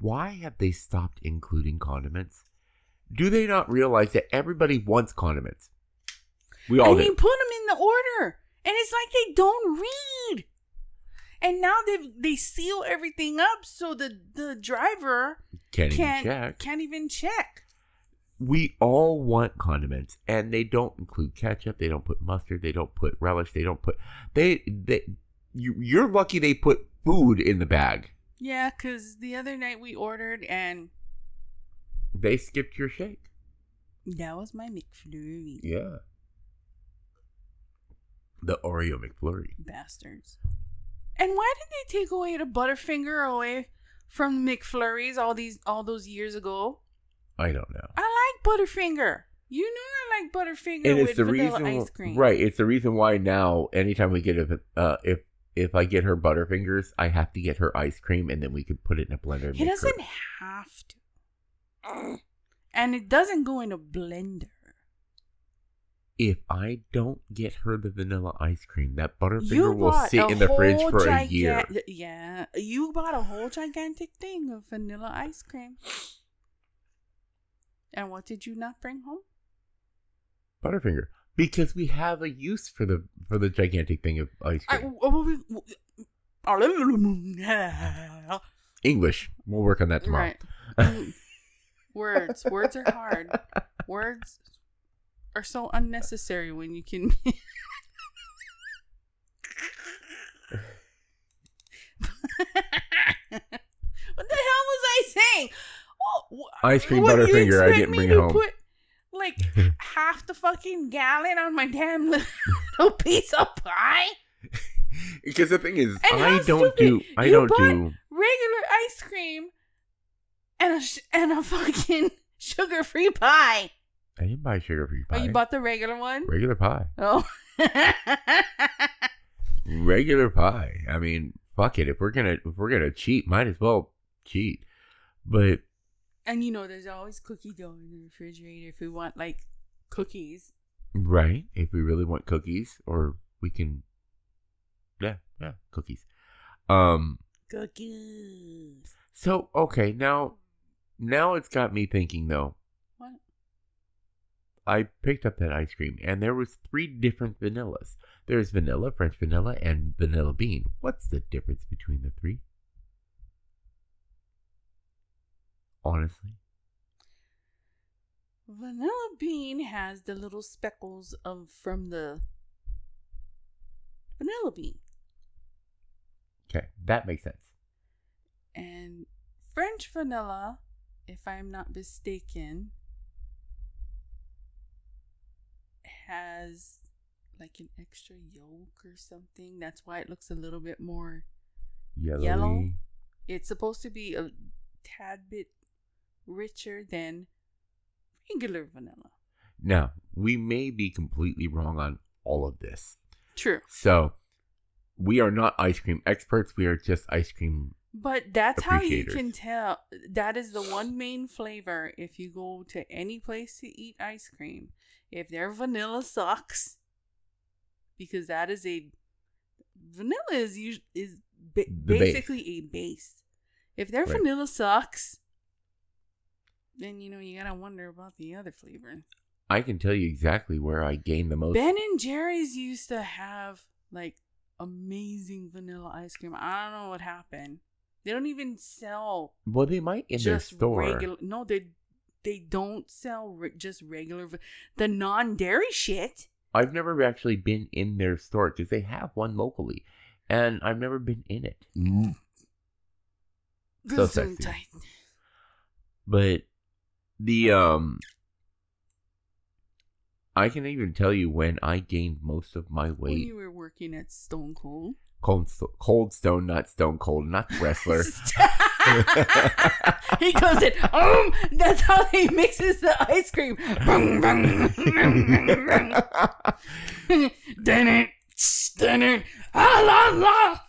[SPEAKER 2] why have they stopped including condiments? Do they not realize that everybody wants condiments? We all
[SPEAKER 1] and
[SPEAKER 2] do.
[SPEAKER 1] you put them in the order, it's like they don't read. And now they they seal everything up so the the driver
[SPEAKER 2] Can't even
[SPEAKER 1] can't
[SPEAKER 2] check.
[SPEAKER 1] can't even check.
[SPEAKER 2] we all want condiments and they don't include ketchup they don't put mustard they don't put relish they don't put they they you, you're lucky they put food in the bag
[SPEAKER 1] Yeah, because the other night we ordered and
[SPEAKER 2] they skipped your shake
[SPEAKER 1] that was my McFlurry.
[SPEAKER 2] yeah the oreo mcflurry
[SPEAKER 1] Bastards. And why did they take away the Butterfinger away from McFlurries all these all those years ago?
[SPEAKER 2] i don't know
[SPEAKER 1] I like Butterfinger. You know I like Butterfinger
[SPEAKER 2] and
[SPEAKER 1] with
[SPEAKER 2] it's the
[SPEAKER 1] vanilla
[SPEAKER 2] reason
[SPEAKER 1] ice cream.
[SPEAKER 2] right it's the reason why now anytime we get a uh if if i get her butterfingers i have to get her ice cream and then we can put it in a blender
[SPEAKER 1] It
[SPEAKER 2] make her-
[SPEAKER 1] doesn't have to. And it doesn't go in a blender.
[SPEAKER 2] If I don't get her the vanilla ice cream, that
[SPEAKER 1] You
[SPEAKER 2] Butterfinger will sit in the fridge for a year.
[SPEAKER 1] Yeah, you bought a whole gigantic thing of vanilla ice cream. And what did you not bring home?
[SPEAKER 2] Butterfinger, because we have a use for the for the gigantic thing of ice
[SPEAKER 1] I,
[SPEAKER 2] cream. English. We'll work on that tomorrow.
[SPEAKER 1] right. Mm. Words. Words are hard. Words are so unnecessary when you can. what the hell was I saying? Oh,
[SPEAKER 2] Ice cream Butterfinger, I didn't bring it home.
[SPEAKER 1] Put like half the fucking gallon on my damn little piece of pie.
[SPEAKER 2] Because the thing is,
[SPEAKER 1] And
[SPEAKER 2] I don't do I
[SPEAKER 1] You
[SPEAKER 2] don't do
[SPEAKER 1] Regular ice cream and a sh- and a fucking sugar free pie.
[SPEAKER 2] I didn't buy sugar free pie.
[SPEAKER 1] Oh, you bought the regular one?
[SPEAKER 2] regular pie.
[SPEAKER 1] Oh.
[SPEAKER 2] Regular pie. I mean, fuck it. If we're gonna if we're gonna cheat, might as well cheat. But
[SPEAKER 1] and you know, there's always cookie dough in the refrigerator if we want like cookies.
[SPEAKER 2] right, if we really want cookies, or we can, yeah, yeah, cookies. Um.
[SPEAKER 1] Cookies.
[SPEAKER 2] So okay, now, now it's got me thinking though. I picked up that ice cream, and there was three different vanillas. There's vanilla, French vanilla, and vanilla bean. What's the difference between the three? Honestly,
[SPEAKER 1] Vanilla bean has the little speckles of from the vanilla bean.
[SPEAKER 2] okay, that makes sense.
[SPEAKER 1] And French vanilla, if I'm not mistaken, has like an extra yolk or something. That's why it looks a little bit more.
[SPEAKER 2] Yellowy.
[SPEAKER 1] Yellow? It's supposed to be a tad bit richer than regular vanilla.
[SPEAKER 2] Now, we may be completely wrong on all of this.
[SPEAKER 1] True.
[SPEAKER 2] So, we are not ice cream experts. We are just ice cream.
[SPEAKER 1] But that's how you can tell. That is the one main flavor if you go to any place to eat ice cream. If their vanilla sucks, because that is a vanilla is is ba-
[SPEAKER 2] The base.
[SPEAKER 1] basically a base. If their
[SPEAKER 2] Right.
[SPEAKER 1] vanilla sucks, then you know you gotta wonder about the other flavor.
[SPEAKER 2] I can tell you exactly where I gained the most.
[SPEAKER 1] Ben and Jerry's used to have like amazing vanilla ice cream. I don't know what happened. They don't even sell
[SPEAKER 2] well, they might in their store.
[SPEAKER 1] regular. No, they they don't sell re- just regular the non-dairy shit.
[SPEAKER 2] I've never actually been in their store because they have one locally, and I've never been in it. So sexy.
[SPEAKER 1] tight.
[SPEAKER 2] But the um, I can even tell you when I gained most of my
[SPEAKER 1] When
[SPEAKER 2] weight.
[SPEAKER 1] you were working at Stone Cold.
[SPEAKER 2] Cold, Cold Stone, not Stone Cold, not wrestler.
[SPEAKER 1] he goes in. Um, that's how he mixes the ice cream. Bung, bung, bung, bung, bung. Dun it, ah, la, la.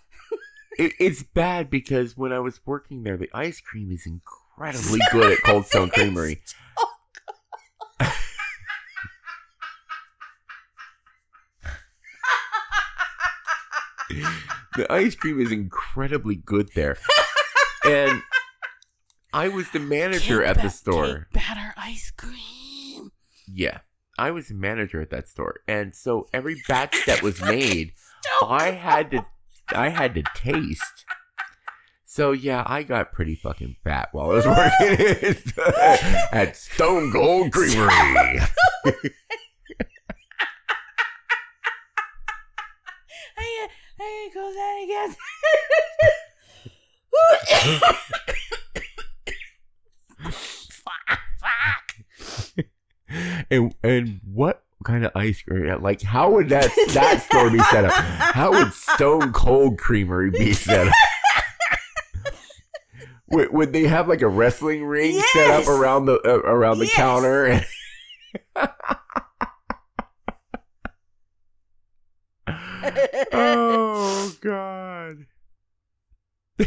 [SPEAKER 2] It, it's bad because when I was working there, the ice cream is incredibly good at Cold Stone Creamery. The ice cream is incredibly good there. And I was the manager
[SPEAKER 1] Cake
[SPEAKER 2] at the
[SPEAKER 1] ba-
[SPEAKER 2] store.
[SPEAKER 1] Cake batter ice cream.
[SPEAKER 2] Yeah. I was the manager at that store. And so every batch that was made, I had to I had to taste. So yeah, I got pretty fucking fat while I was working at Stone Cold Creamery.
[SPEAKER 1] I go that again. fuck, fuck.
[SPEAKER 2] and and what kind of ice cream? Like how would that that store be set up? How would Stone Cold Creamery be set up? Would, would they have like a wrestling ring set up around the uh, around the
[SPEAKER 1] Yes.
[SPEAKER 2] counter? oh God!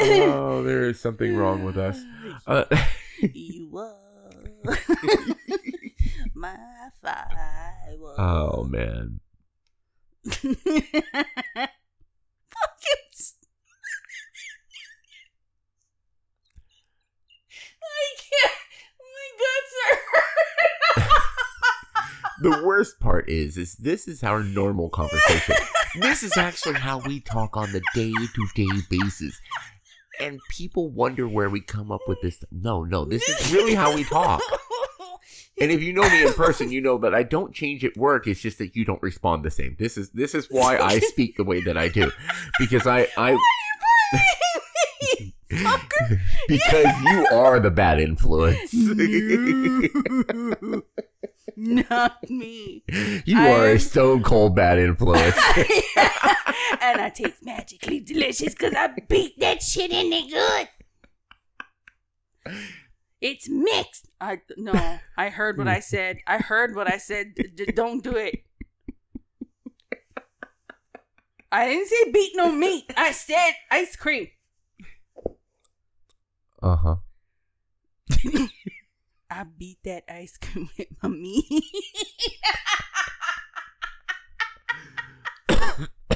[SPEAKER 2] oh, there is something wrong with us. Uh,
[SPEAKER 1] you are my five.
[SPEAKER 2] oh man.
[SPEAKER 1] Fucking. s- I can't. My guts are.
[SPEAKER 2] The worst part is is this is our normal conversation. This is actually how we talk on the day-to-day basis. And people wonder where we come up with this no no this is really how we talk. And if you know me in person you know that i don't change at work. It's just that you don't respond the same. This is this is why i speak the way that i do. Because i i
[SPEAKER 1] Fucker.
[SPEAKER 2] because you are the bad influence
[SPEAKER 1] No. Not me.
[SPEAKER 2] you are a stone cold bad influence
[SPEAKER 1] and I taste magically delicious because I beat that shit in there good. It's mixed. I no. I heard what I said. I heard what I said. D- don't do it. I didn't say beat no meat. I said ice cream.
[SPEAKER 2] Uh-huh
[SPEAKER 1] I beat that ice cream with my meat.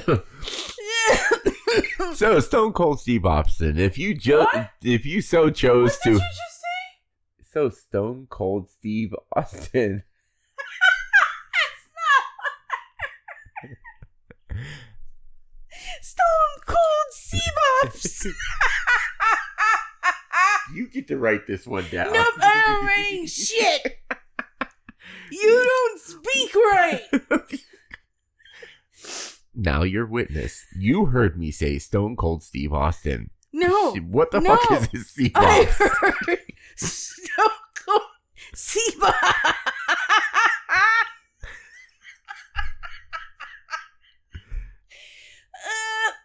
[SPEAKER 2] So Stone Cold Steve Austin, if you just if you so chose
[SPEAKER 1] What did you
[SPEAKER 2] to,
[SPEAKER 1] just say?
[SPEAKER 2] so Stone Cold Steve Austin.
[SPEAKER 1] Stone Cold Seabuffs.
[SPEAKER 2] You get to write this one down.
[SPEAKER 1] nope, I'm writing shit. You don't speak right.
[SPEAKER 2] now you're witness. You heard me say Stone Cold Steve Austin.
[SPEAKER 1] No,
[SPEAKER 2] What the
[SPEAKER 1] no.
[SPEAKER 2] fuck is this Steve
[SPEAKER 1] I
[SPEAKER 2] Austin?
[SPEAKER 1] heard Stone Cold Seabuffs.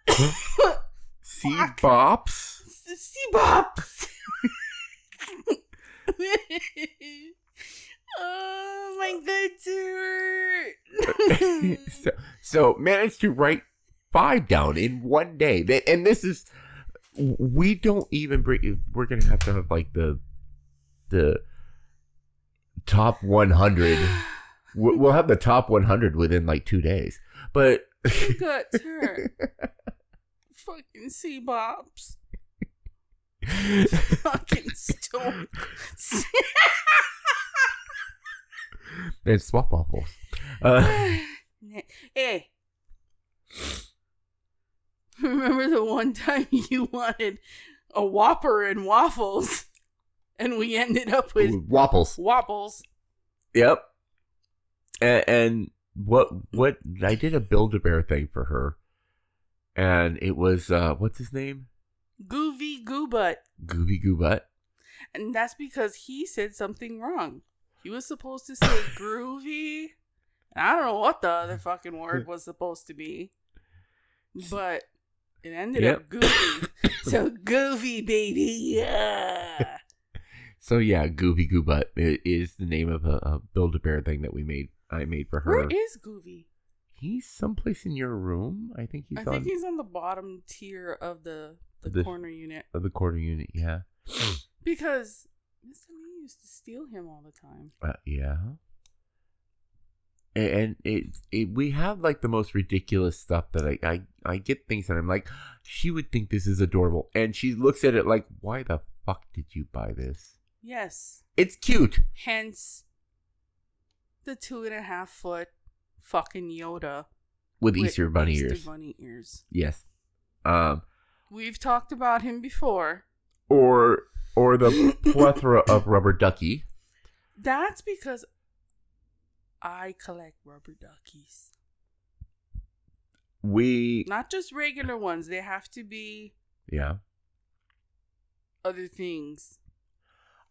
[SPEAKER 1] Uh,
[SPEAKER 2] Steve
[SPEAKER 1] fuck.
[SPEAKER 2] Bops?
[SPEAKER 1] Oh my uh, guts hurt.
[SPEAKER 2] so, so managed to write five down in one day. And this is we don't even bring. We're gonna have to have like the the top 100. We- We'll have the top 100 within like two days. But
[SPEAKER 1] My guts hurt. Fucking Seabops. Fucking stone.
[SPEAKER 2] and swap waffles. Uh,
[SPEAKER 1] hey. Remember the one time you wanted a Whopper and waffles, and we ended up with
[SPEAKER 2] waffles.
[SPEAKER 1] Waffles.
[SPEAKER 2] Yep. And, and what what I did a build a bear thing for her, and it was uh what's his name?
[SPEAKER 1] Goovy Goobutt.
[SPEAKER 2] Gooby Goobutt.
[SPEAKER 1] And that's because he said something wrong. He was supposed to say groovy. And I don't know what the other fucking word was supposed to be. But it ended up goofy. so goofy baby. Yeah.
[SPEAKER 2] So yeah, Gooby Goobutt i- is the name of a, a build a bear thing that we made I made for her.
[SPEAKER 1] Where is Goofy?
[SPEAKER 2] he's someplace in your room. I think he's
[SPEAKER 1] I
[SPEAKER 2] on
[SPEAKER 1] think he's on the bottom tier of the the,
[SPEAKER 2] The-
[SPEAKER 1] corner unit
[SPEAKER 2] of the corner unit. Yeah.
[SPEAKER 1] because Mr. Me used to steal him all the time.
[SPEAKER 2] Uh, yeah. And it, it, we have like the most ridiculous stuff that I, I, I get things that I'm like, she would think this is adorable, and she looks at it like, why the fuck did you buy this?
[SPEAKER 1] Yes.
[SPEAKER 2] It's cute.
[SPEAKER 1] Hence the two and a half foot fucking Yoda
[SPEAKER 2] with, Easter bunny
[SPEAKER 1] Easter
[SPEAKER 2] ears.
[SPEAKER 1] bunny ears.
[SPEAKER 2] Yes. Um,
[SPEAKER 1] We've talked about him before.
[SPEAKER 2] or or the plethora of rubber ducky.
[SPEAKER 1] That's because I collect rubber duckies.
[SPEAKER 2] We
[SPEAKER 1] Not just regular ones. They have to be
[SPEAKER 2] yeah.
[SPEAKER 1] other things.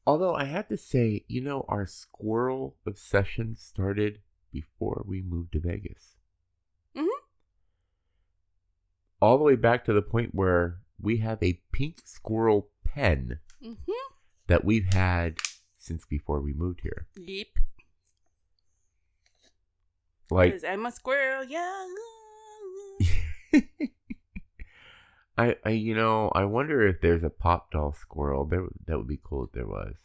[SPEAKER 2] Although I have to say, you know, our squirrel obsession started before we moved to Vegas. All the way back to the point where we have a pink squirrel pen
[SPEAKER 1] Mm-hmm.
[SPEAKER 2] that we've had since before we moved here.
[SPEAKER 1] Yep.
[SPEAKER 2] Like,
[SPEAKER 1] I'm a squirrel. Yeah.
[SPEAKER 2] I, I, you know, I wonder if there's a pop doll squirrel. There, that would be cool if there was.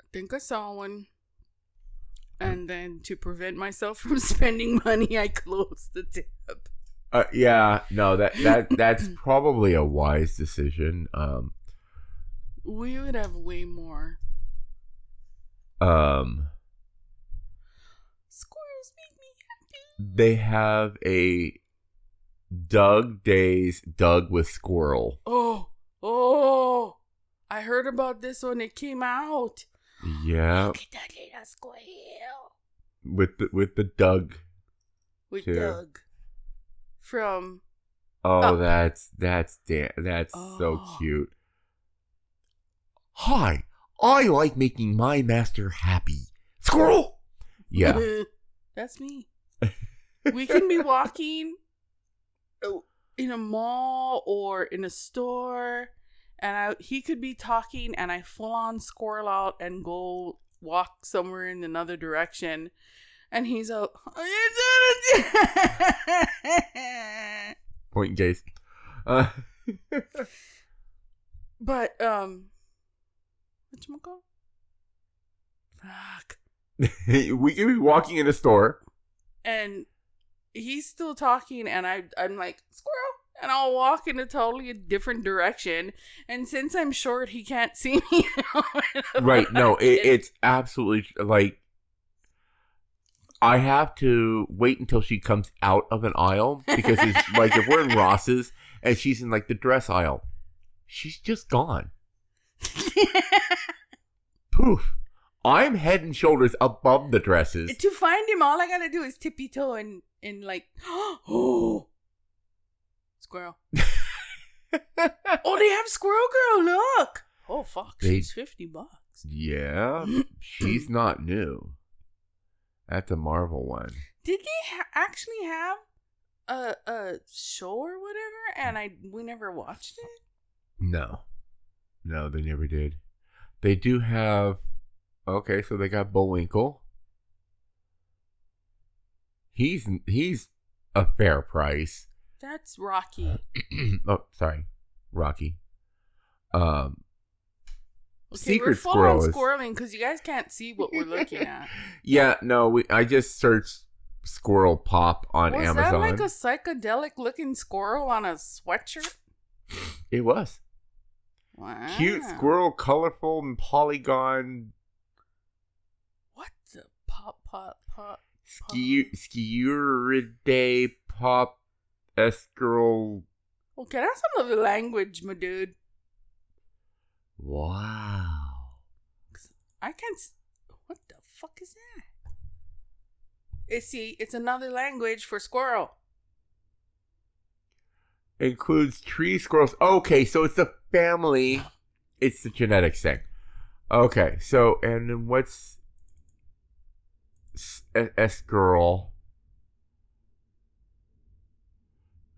[SPEAKER 1] I think I saw one. And then to prevent myself from spending money, I closed the tab.
[SPEAKER 2] Uh, yeah, no, that that that's probably a wise decision. Um,
[SPEAKER 1] We would have way more.
[SPEAKER 2] um,
[SPEAKER 1] Squirrels make me happy.
[SPEAKER 2] they have a Dug Days Dug with squirrel.
[SPEAKER 1] Oh, oh! I heard about this when it came out.
[SPEAKER 2] Yeah,
[SPEAKER 1] Look at that little squirrel
[SPEAKER 2] with the with the Dug.
[SPEAKER 1] with
[SPEAKER 2] Sure.
[SPEAKER 1] Dug from.
[SPEAKER 2] Oh,
[SPEAKER 1] Oh.
[SPEAKER 2] that's that's da- that's so
[SPEAKER 1] Oh.
[SPEAKER 2] cute. Hi, I like making my master happy. Squirrel. Yeah.
[SPEAKER 1] that's me. We can be walking oh, in a mall or in a store, and I, he could be talking, and I full on squirrel out and go walk somewhere in another direction, and he's out.
[SPEAKER 2] Point case. Uh,
[SPEAKER 1] but um, what's my call? Fuck.
[SPEAKER 2] we can be walking in a store.
[SPEAKER 1] and he's still talking and I I'm like squirrel and I'll walk in a totally different direction and since I'm short he can't see me
[SPEAKER 2] Right. No, it, it's absolutely like I have to wait until she comes out of an aisle because it's like if we're in Ross's and she's in like the dress aisle, she's just gone. Poof. I'm head and shoulders above the dresses.
[SPEAKER 1] to find him all I gotta do is tippy toe and and like oh squirrel oh they have squirrel girl look oh fuck
[SPEAKER 2] They-
[SPEAKER 1] she's 50 bucks
[SPEAKER 2] yeah, she's not new. That's a Marvel one.
[SPEAKER 1] did they ha- actually have a a show or whatever and I we never watched it
[SPEAKER 2] No. No, they never did. They do have okay, so they got Bullwinkle. He's he's a fair price.
[SPEAKER 1] that's Rocky
[SPEAKER 2] oh, sorry. Rocky. Um
[SPEAKER 1] Okay,
[SPEAKER 2] Secret
[SPEAKER 1] we're full
[SPEAKER 2] Squirrel
[SPEAKER 1] on squirreling because you guys can't see what we're looking at.
[SPEAKER 2] Yeah, no, we I just searched Squirrel Pop on Amazon.
[SPEAKER 1] Was that like a psychedelic looking squirrel on a sweatshirt?
[SPEAKER 2] It was.
[SPEAKER 1] Wow.
[SPEAKER 2] Cute squirrel, colorful and polygon
[SPEAKER 1] What the pop pop pop?
[SPEAKER 2] ski Sciuridae pop escarole
[SPEAKER 1] Okay, that's another language, my dude.
[SPEAKER 2] Wow.
[SPEAKER 1] I can't. s- What the fuck is that? It's see, it's another language for squirrel.
[SPEAKER 2] Includes tree squirrels. Okay, so it's a family. It's the genetics thing. Okay, so and then what's S- E- escarole?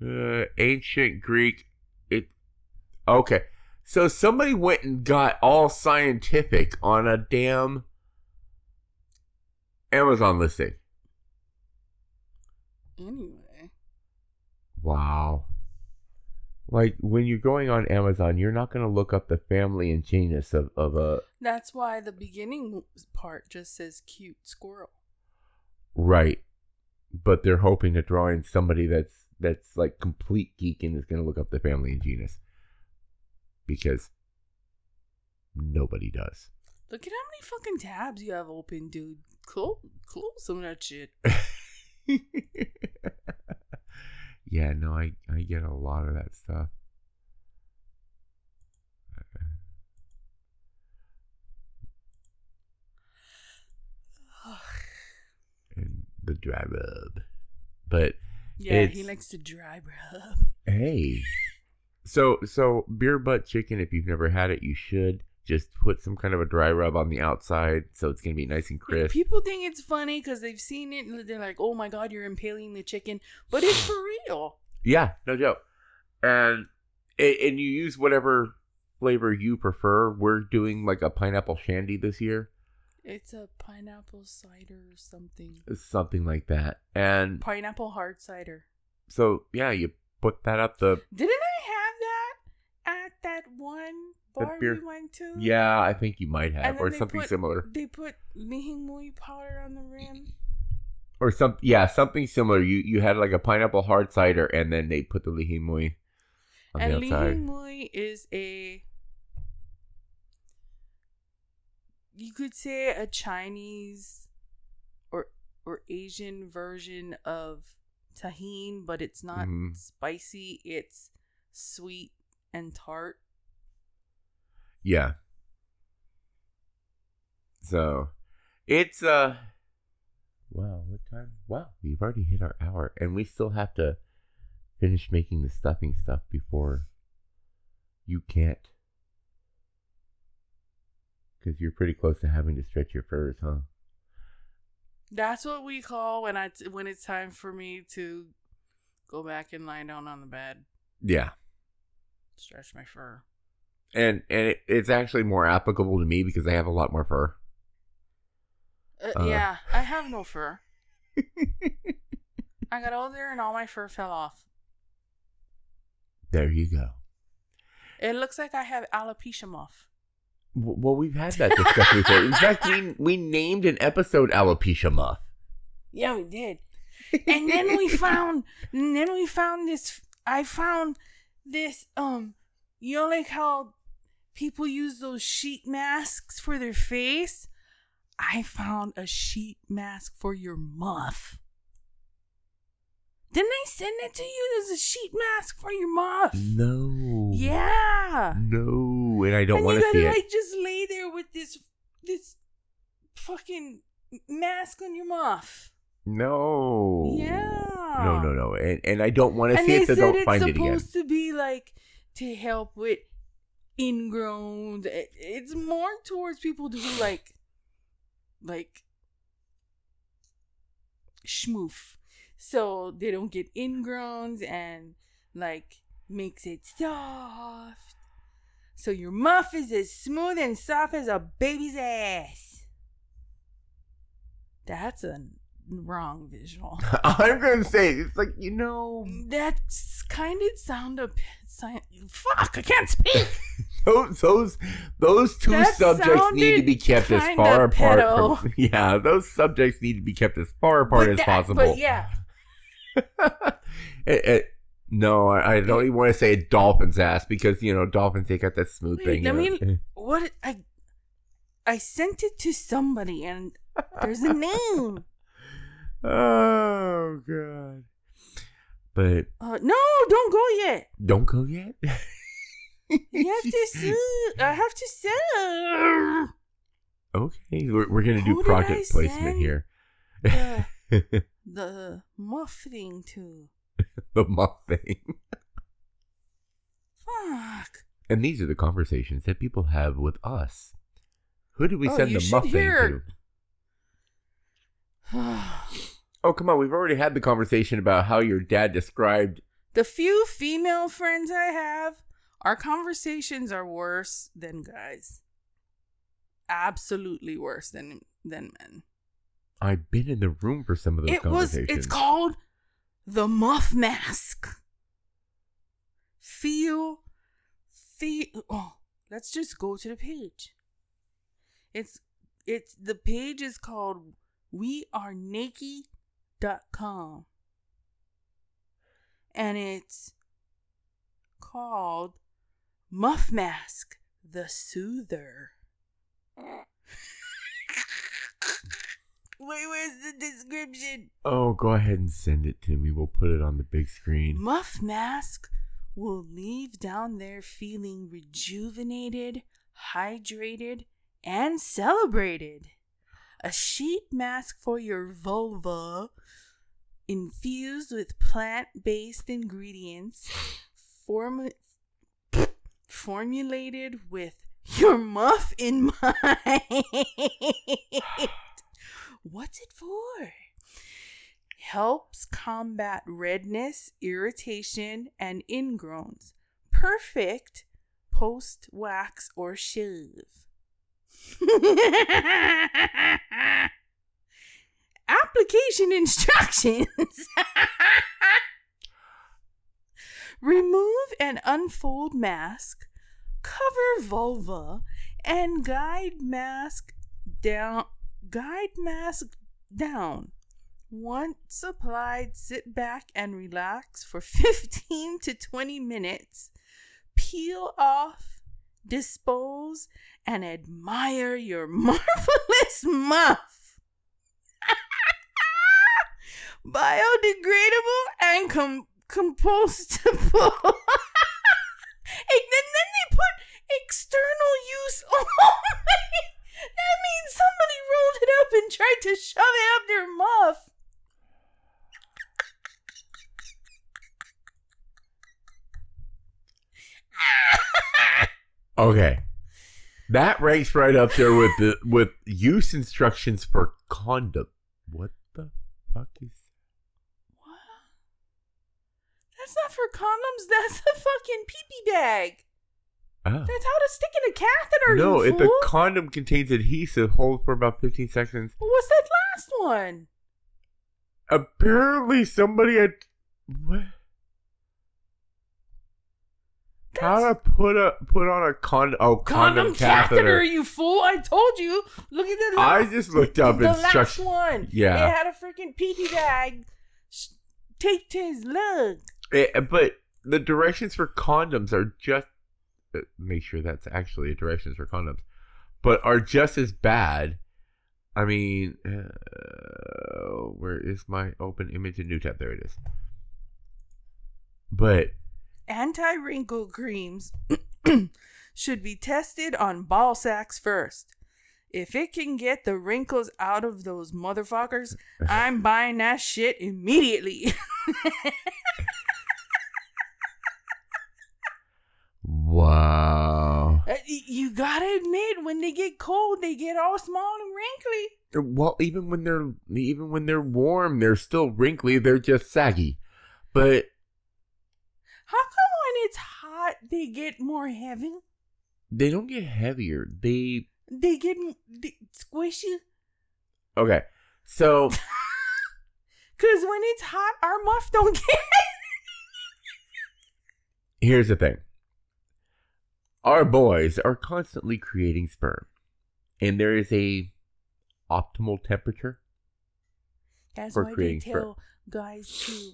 [SPEAKER 2] Uh, ancient Greek. It. Okay, so somebody went and got all scientific on a damn Amazon listing.
[SPEAKER 1] Anyway.
[SPEAKER 2] Wow. Like when you're going on Amazon, you're not going to look up the family and genus of, of a
[SPEAKER 1] That's why the beginning part just says cute squirrel.
[SPEAKER 2] right, but they're hoping to draw in somebody that's that's like complete geek and is going to look up the family and genus because nobody does.
[SPEAKER 1] Look at how many fucking tabs you have open, dude. Close, close some of that shit.
[SPEAKER 2] yeah, no, I I get a lot of that stuff. And the dry rub. But
[SPEAKER 1] yeah, he likes to dry rub.
[SPEAKER 2] hey. So so beer butt chicken, if you've never had it, you should. Just put some kind of a dry rub on the outside so it's gonna be nice and crisp.
[SPEAKER 1] People think it's funny because they've seen it and they're like, "Oh my god, you're impaling the chicken," but it's for real.
[SPEAKER 2] Yeah, no joke. And and you use whatever flavor you prefer. We're doing like a pineapple shandy this year,
[SPEAKER 1] It's a pineapple cider or something.
[SPEAKER 2] something like that. And
[SPEAKER 1] Pineapple hard cider.
[SPEAKER 2] so yeah, you put that up the
[SPEAKER 1] Didn't I at that one bar
[SPEAKER 2] beer-
[SPEAKER 1] we went to?
[SPEAKER 2] yeah, I think you might have or something
[SPEAKER 1] put-
[SPEAKER 2] similar
[SPEAKER 1] They put lihimui powder on the rim.
[SPEAKER 2] or some yeah something similar. You you had like a pineapple hard cider and then they put the lihimui on
[SPEAKER 1] and
[SPEAKER 2] the outside.
[SPEAKER 1] And lihimui is a you could say a Chinese or or Asian version of Tajin, but it's not
[SPEAKER 2] Mhm.
[SPEAKER 1] spicy. It's sweet and tart.
[SPEAKER 2] Yeah. So it's uh wow, what time? Wow, we've already hit our hour and we still have to finish making the stuffing stuff before you can't cuz you're pretty close to having to stretch your furs, huh?
[SPEAKER 1] That's what we call when I when it's time for me to go back and lie down on the bed,
[SPEAKER 2] Yeah.
[SPEAKER 1] Stretch my fur.
[SPEAKER 2] And and it, it's actually more applicable to me because I have a lot more fur.
[SPEAKER 1] Uh,
[SPEAKER 2] Uh.
[SPEAKER 1] yeah, I have no fur. I got older and all my fur fell off.
[SPEAKER 2] There you go.
[SPEAKER 1] It looks like I have alopecia muff.
[SPEAKER 2] Well, we've had that discussion before. In fact, we we named an episode alopecia muff.
[SPEAKER 1] Yeah, we did. And then we found, and then we found this. I found this. Um, you know, like how people use those sheet masks for their face. I found a sheet mask for your muff. Didn't I send it to you? There's a sheet mask for your muff.
[SPEAKER 2] No.
[SPEAKER 1] Yeah.
[SPEAKER 2] No, and I don't want to see
[SPEAKER 1] gotta
[SPEAKER 2] it.
[SPEAKER 1] like just lay there with this this fucking mask on your muff.
[SPEAKER 2] No.
[SPEAKER 1] Yeah.
[SPEAKER 2] No, no, no, and and I don't want to see
[SPEAKER 1] they
[SPEAKER 2] it, so don't
[SPEAKER 1] it's
[SPEAKER 2] find it again.
[SPEAKER 1] supposed to be like to help with ingrown. It- eh, It's more towards people who like like schmoof, so they don't get ingrowns and like makes it soft. So your muff is as smooth and soft as a baby's ass. That's a wrong visual.
[SPEAKER 2] I'm gonna say it's like you know
[SPEAKER 1] That's kind of sound a bit fuck. I can't speak.
[SPEAKER 2] those those those two
[SPEAKER 1] That
[SPEAKER 2] subjects need to be kept as far apart.
[SPEAKER 1] pedo.
[SPEAKER 2] From, yeah, those subjects need to be kept as far apart
[SPEAKER 1] But
[SPEAKER 2] as
[SPEAKER 1] that-
[SPEAKER 2] possible.
[SPEAKER 1] But yeah,
[SPEAKER 2] It- it- no, I, I don't even want to say a dolphin's ass because you know dolphins they got that smooth
[SPEAKER 1] Wait,
[SPEAKER 2] thing.
[SPEAKER 1] let
[SPEAKER 2] you know.
[SPEAKER 1] me- what I I sent it to somebody and there's a name.
[SPEAKER 2] Oh god! But
[SPEAKER 1] Uh, no, don't go yet.
[SPEAKER 2] don't go yet.
[SPEAKER 1] You have to sue. I have to sue.
[SPEAKER 2] Okay, we're, we're gonna do
[SPEAKER 1] Who
[SPEAKER 2] product placement here.
[SPEAKER 1] The, the muff thing to.
[SPEAKER 2] the muff thing.
[SPEAKER 1] Fuck.
[SPEAKER 2] And these are the conversations that people have with us. Who did we
[SPEAKER 1] Oh,
[SPEAKER 2] send the
[SPEAKER 1] should
[SPEAKER 2] muff thing
[SPEAKER 1] hear
[SPEAKER 2] to? Oh, come on. We've already had the conversation about how your dad described.
[SPEAKER 1] the few female friends I have, our conversations are worse than guys. Absolutely worse than than men.
[SPEAKER 2] I've been in the room for some of those
[SPEAKER 1] it was.
[SPEAKER 2] conversations.
[SPEAKER 1] It's called the Muff Mask. Feel, feel. Oh, let's just go to the page. It's it's the page is called wearenaked.com and it's called Muff Mask the Soother. Wait, where's the description?
[SPEAKER 2] Oh, go ahead and send it to me. We'll put it on the big screen.
[SPEAKER 1] Muff Mask will leave down there feeling rejuvenated, hydrated, and celebrated. A sheet mask for your vulva infused with plant based ingredients form- formulated with your muff in mind. What's it for? Helps combat redness, irritation, and ingrowns. Perfect post wax or shave. Application instructions. Remove and unfold mask, cover vulva, and guide mask down. Guide mask down. Once applied, sit back and relax for 15 to 20 minutes. Peel off, dispose, and admire your marvelous muff. Biodegradable and com- compostable. and then, they put external use only. that means somebody rolled it up and tried to shove it up their muff.
[SPEAKER 2] Okay. That ranks right up there with the with use instructions for condom. What the fuck is
[SPEAKER 1] What? That's not for condoms. That's a fucking pee pee bag.
[SPEAKER 2] oh.
[SPEAKER 1] That's how to stick in a catheter.
[SPEAKER 2] No, if the condom contains adhesive, hold for about 15 seconds.
[SPEAKER 1] What's that last one?
[SPEAKER 2] Apparently somebody had what? How to put a put on a condom oh condom,
[SPEAKER 1] condom catheter.
[SPEAKER 2] catheter.
[SPEAKER 1] you fool! I told you. Look at the
[SPEAKER 2] I just looked up
[SPEAKER 1] the last one.
[SPEAKER 2] Yeah.
[SPEAKER 1] it had a freaking pee pee bag taped to his leg.
[SPEAKER 2] Eh, but the directions for condoms are just uh, make sure that's actually directions for condoms, but are just as bad. I mean, uh, where is my open image in new tab? There it is. But
[SPEAKER 1] Anti wrinkle creams should be tested on ball sacks first. If it can get the wrinkles out of those motherfuckers, I'm buying that shit immediately.
[SPEAKER 2] wow.
[SPEAKER 1] Uh, you gotta admit, when they get cold, they get all small and wrinkly.
[SPEAKER 2] Well, even when they're even when they're warm, they're still wrinkly. They're just saggy. But
[SPEAKER 1] How come when it's hot, they get more heavy?
[SPEAKER 2] they don't get heavier. They
[SPEAKER 1] They get they squishy?
[SPEAKER 2] okay. So
[SPEAKER 1] Because when it's hot, our muff don't get
[SPEAKER 2] here's the thing. Our boys are constantly creating sperm, and there is a optimal temperature.
[SPEAKER 1] That's why they
[SPEAKER 2] creating sperm.
[SPEAKER 1] tell guys to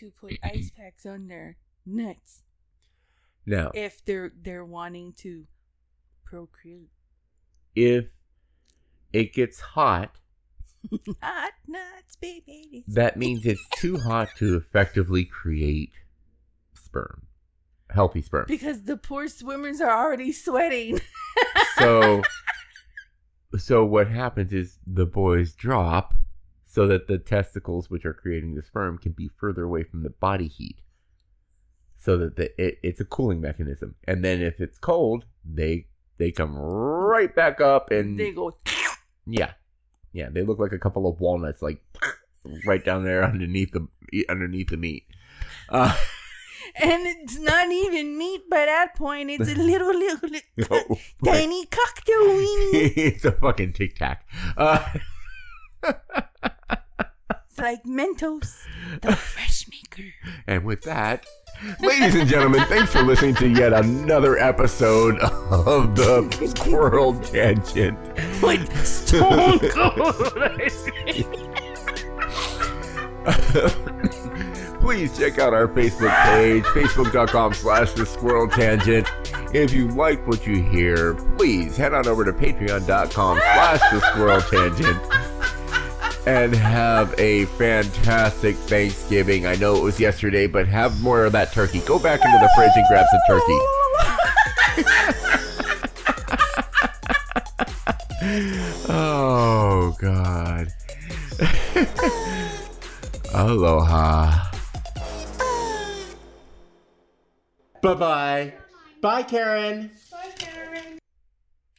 [SPEAKER 1] to put ice packs on their nuts
[SPEAKER 2] Now,
[SPEAKER 1] if they're they're wanting to procreate.
[SPEAKER 2] if it gets hot,
[SPEAKER 1] Hot nuts, baby.
[SPEAKER 2] that means it's too hot to effectively create sperm, healthy sperm.
[SPEAKER 1] Because the poor swimmers are already sweating.
[SPEAKER 2] so so what happens is the boys drop so that the testicles which are creating the sperm can be further away from the body heat so that the, it, it's a cooling mechanism and then if it's cold they they come right back up and
[SPEAKER 1] they go.
[SPEAKER 2] yeah yeah they look like a couple of walnuts like right down there underneath the underneath the meat uh,
[SPEAKER 1] And it's not even meat by that point. It's a little, little, little
[SPEAKER 2] oh,
[SPEAKER 1] tiny cocktail weenie.
[SPEAKER 2] it's a fucking tic tac uh,
[SPEAKER 1] It's like Mentos, the fresh maker.
[SPEAKER 2] And with that, ladies and gentlemen, thanks for listening to yet another episode of the Squirrel Tangent.
[SPEAKER 1] Like stone cold.
[SPEAKER 2] Please check out our Facebook page, facebook.com slash the squirrel tangent. If you like what you hear, please head on over to patreon.com slash the squirrel tangent and have a fantastic Thanksgiving. I know it was yesterday, but have more of that turkey. Go back into the fridge and grab some turkey. oh, God. Aloha.
[SPEAKER 3] Bye bye. Bye, Karen.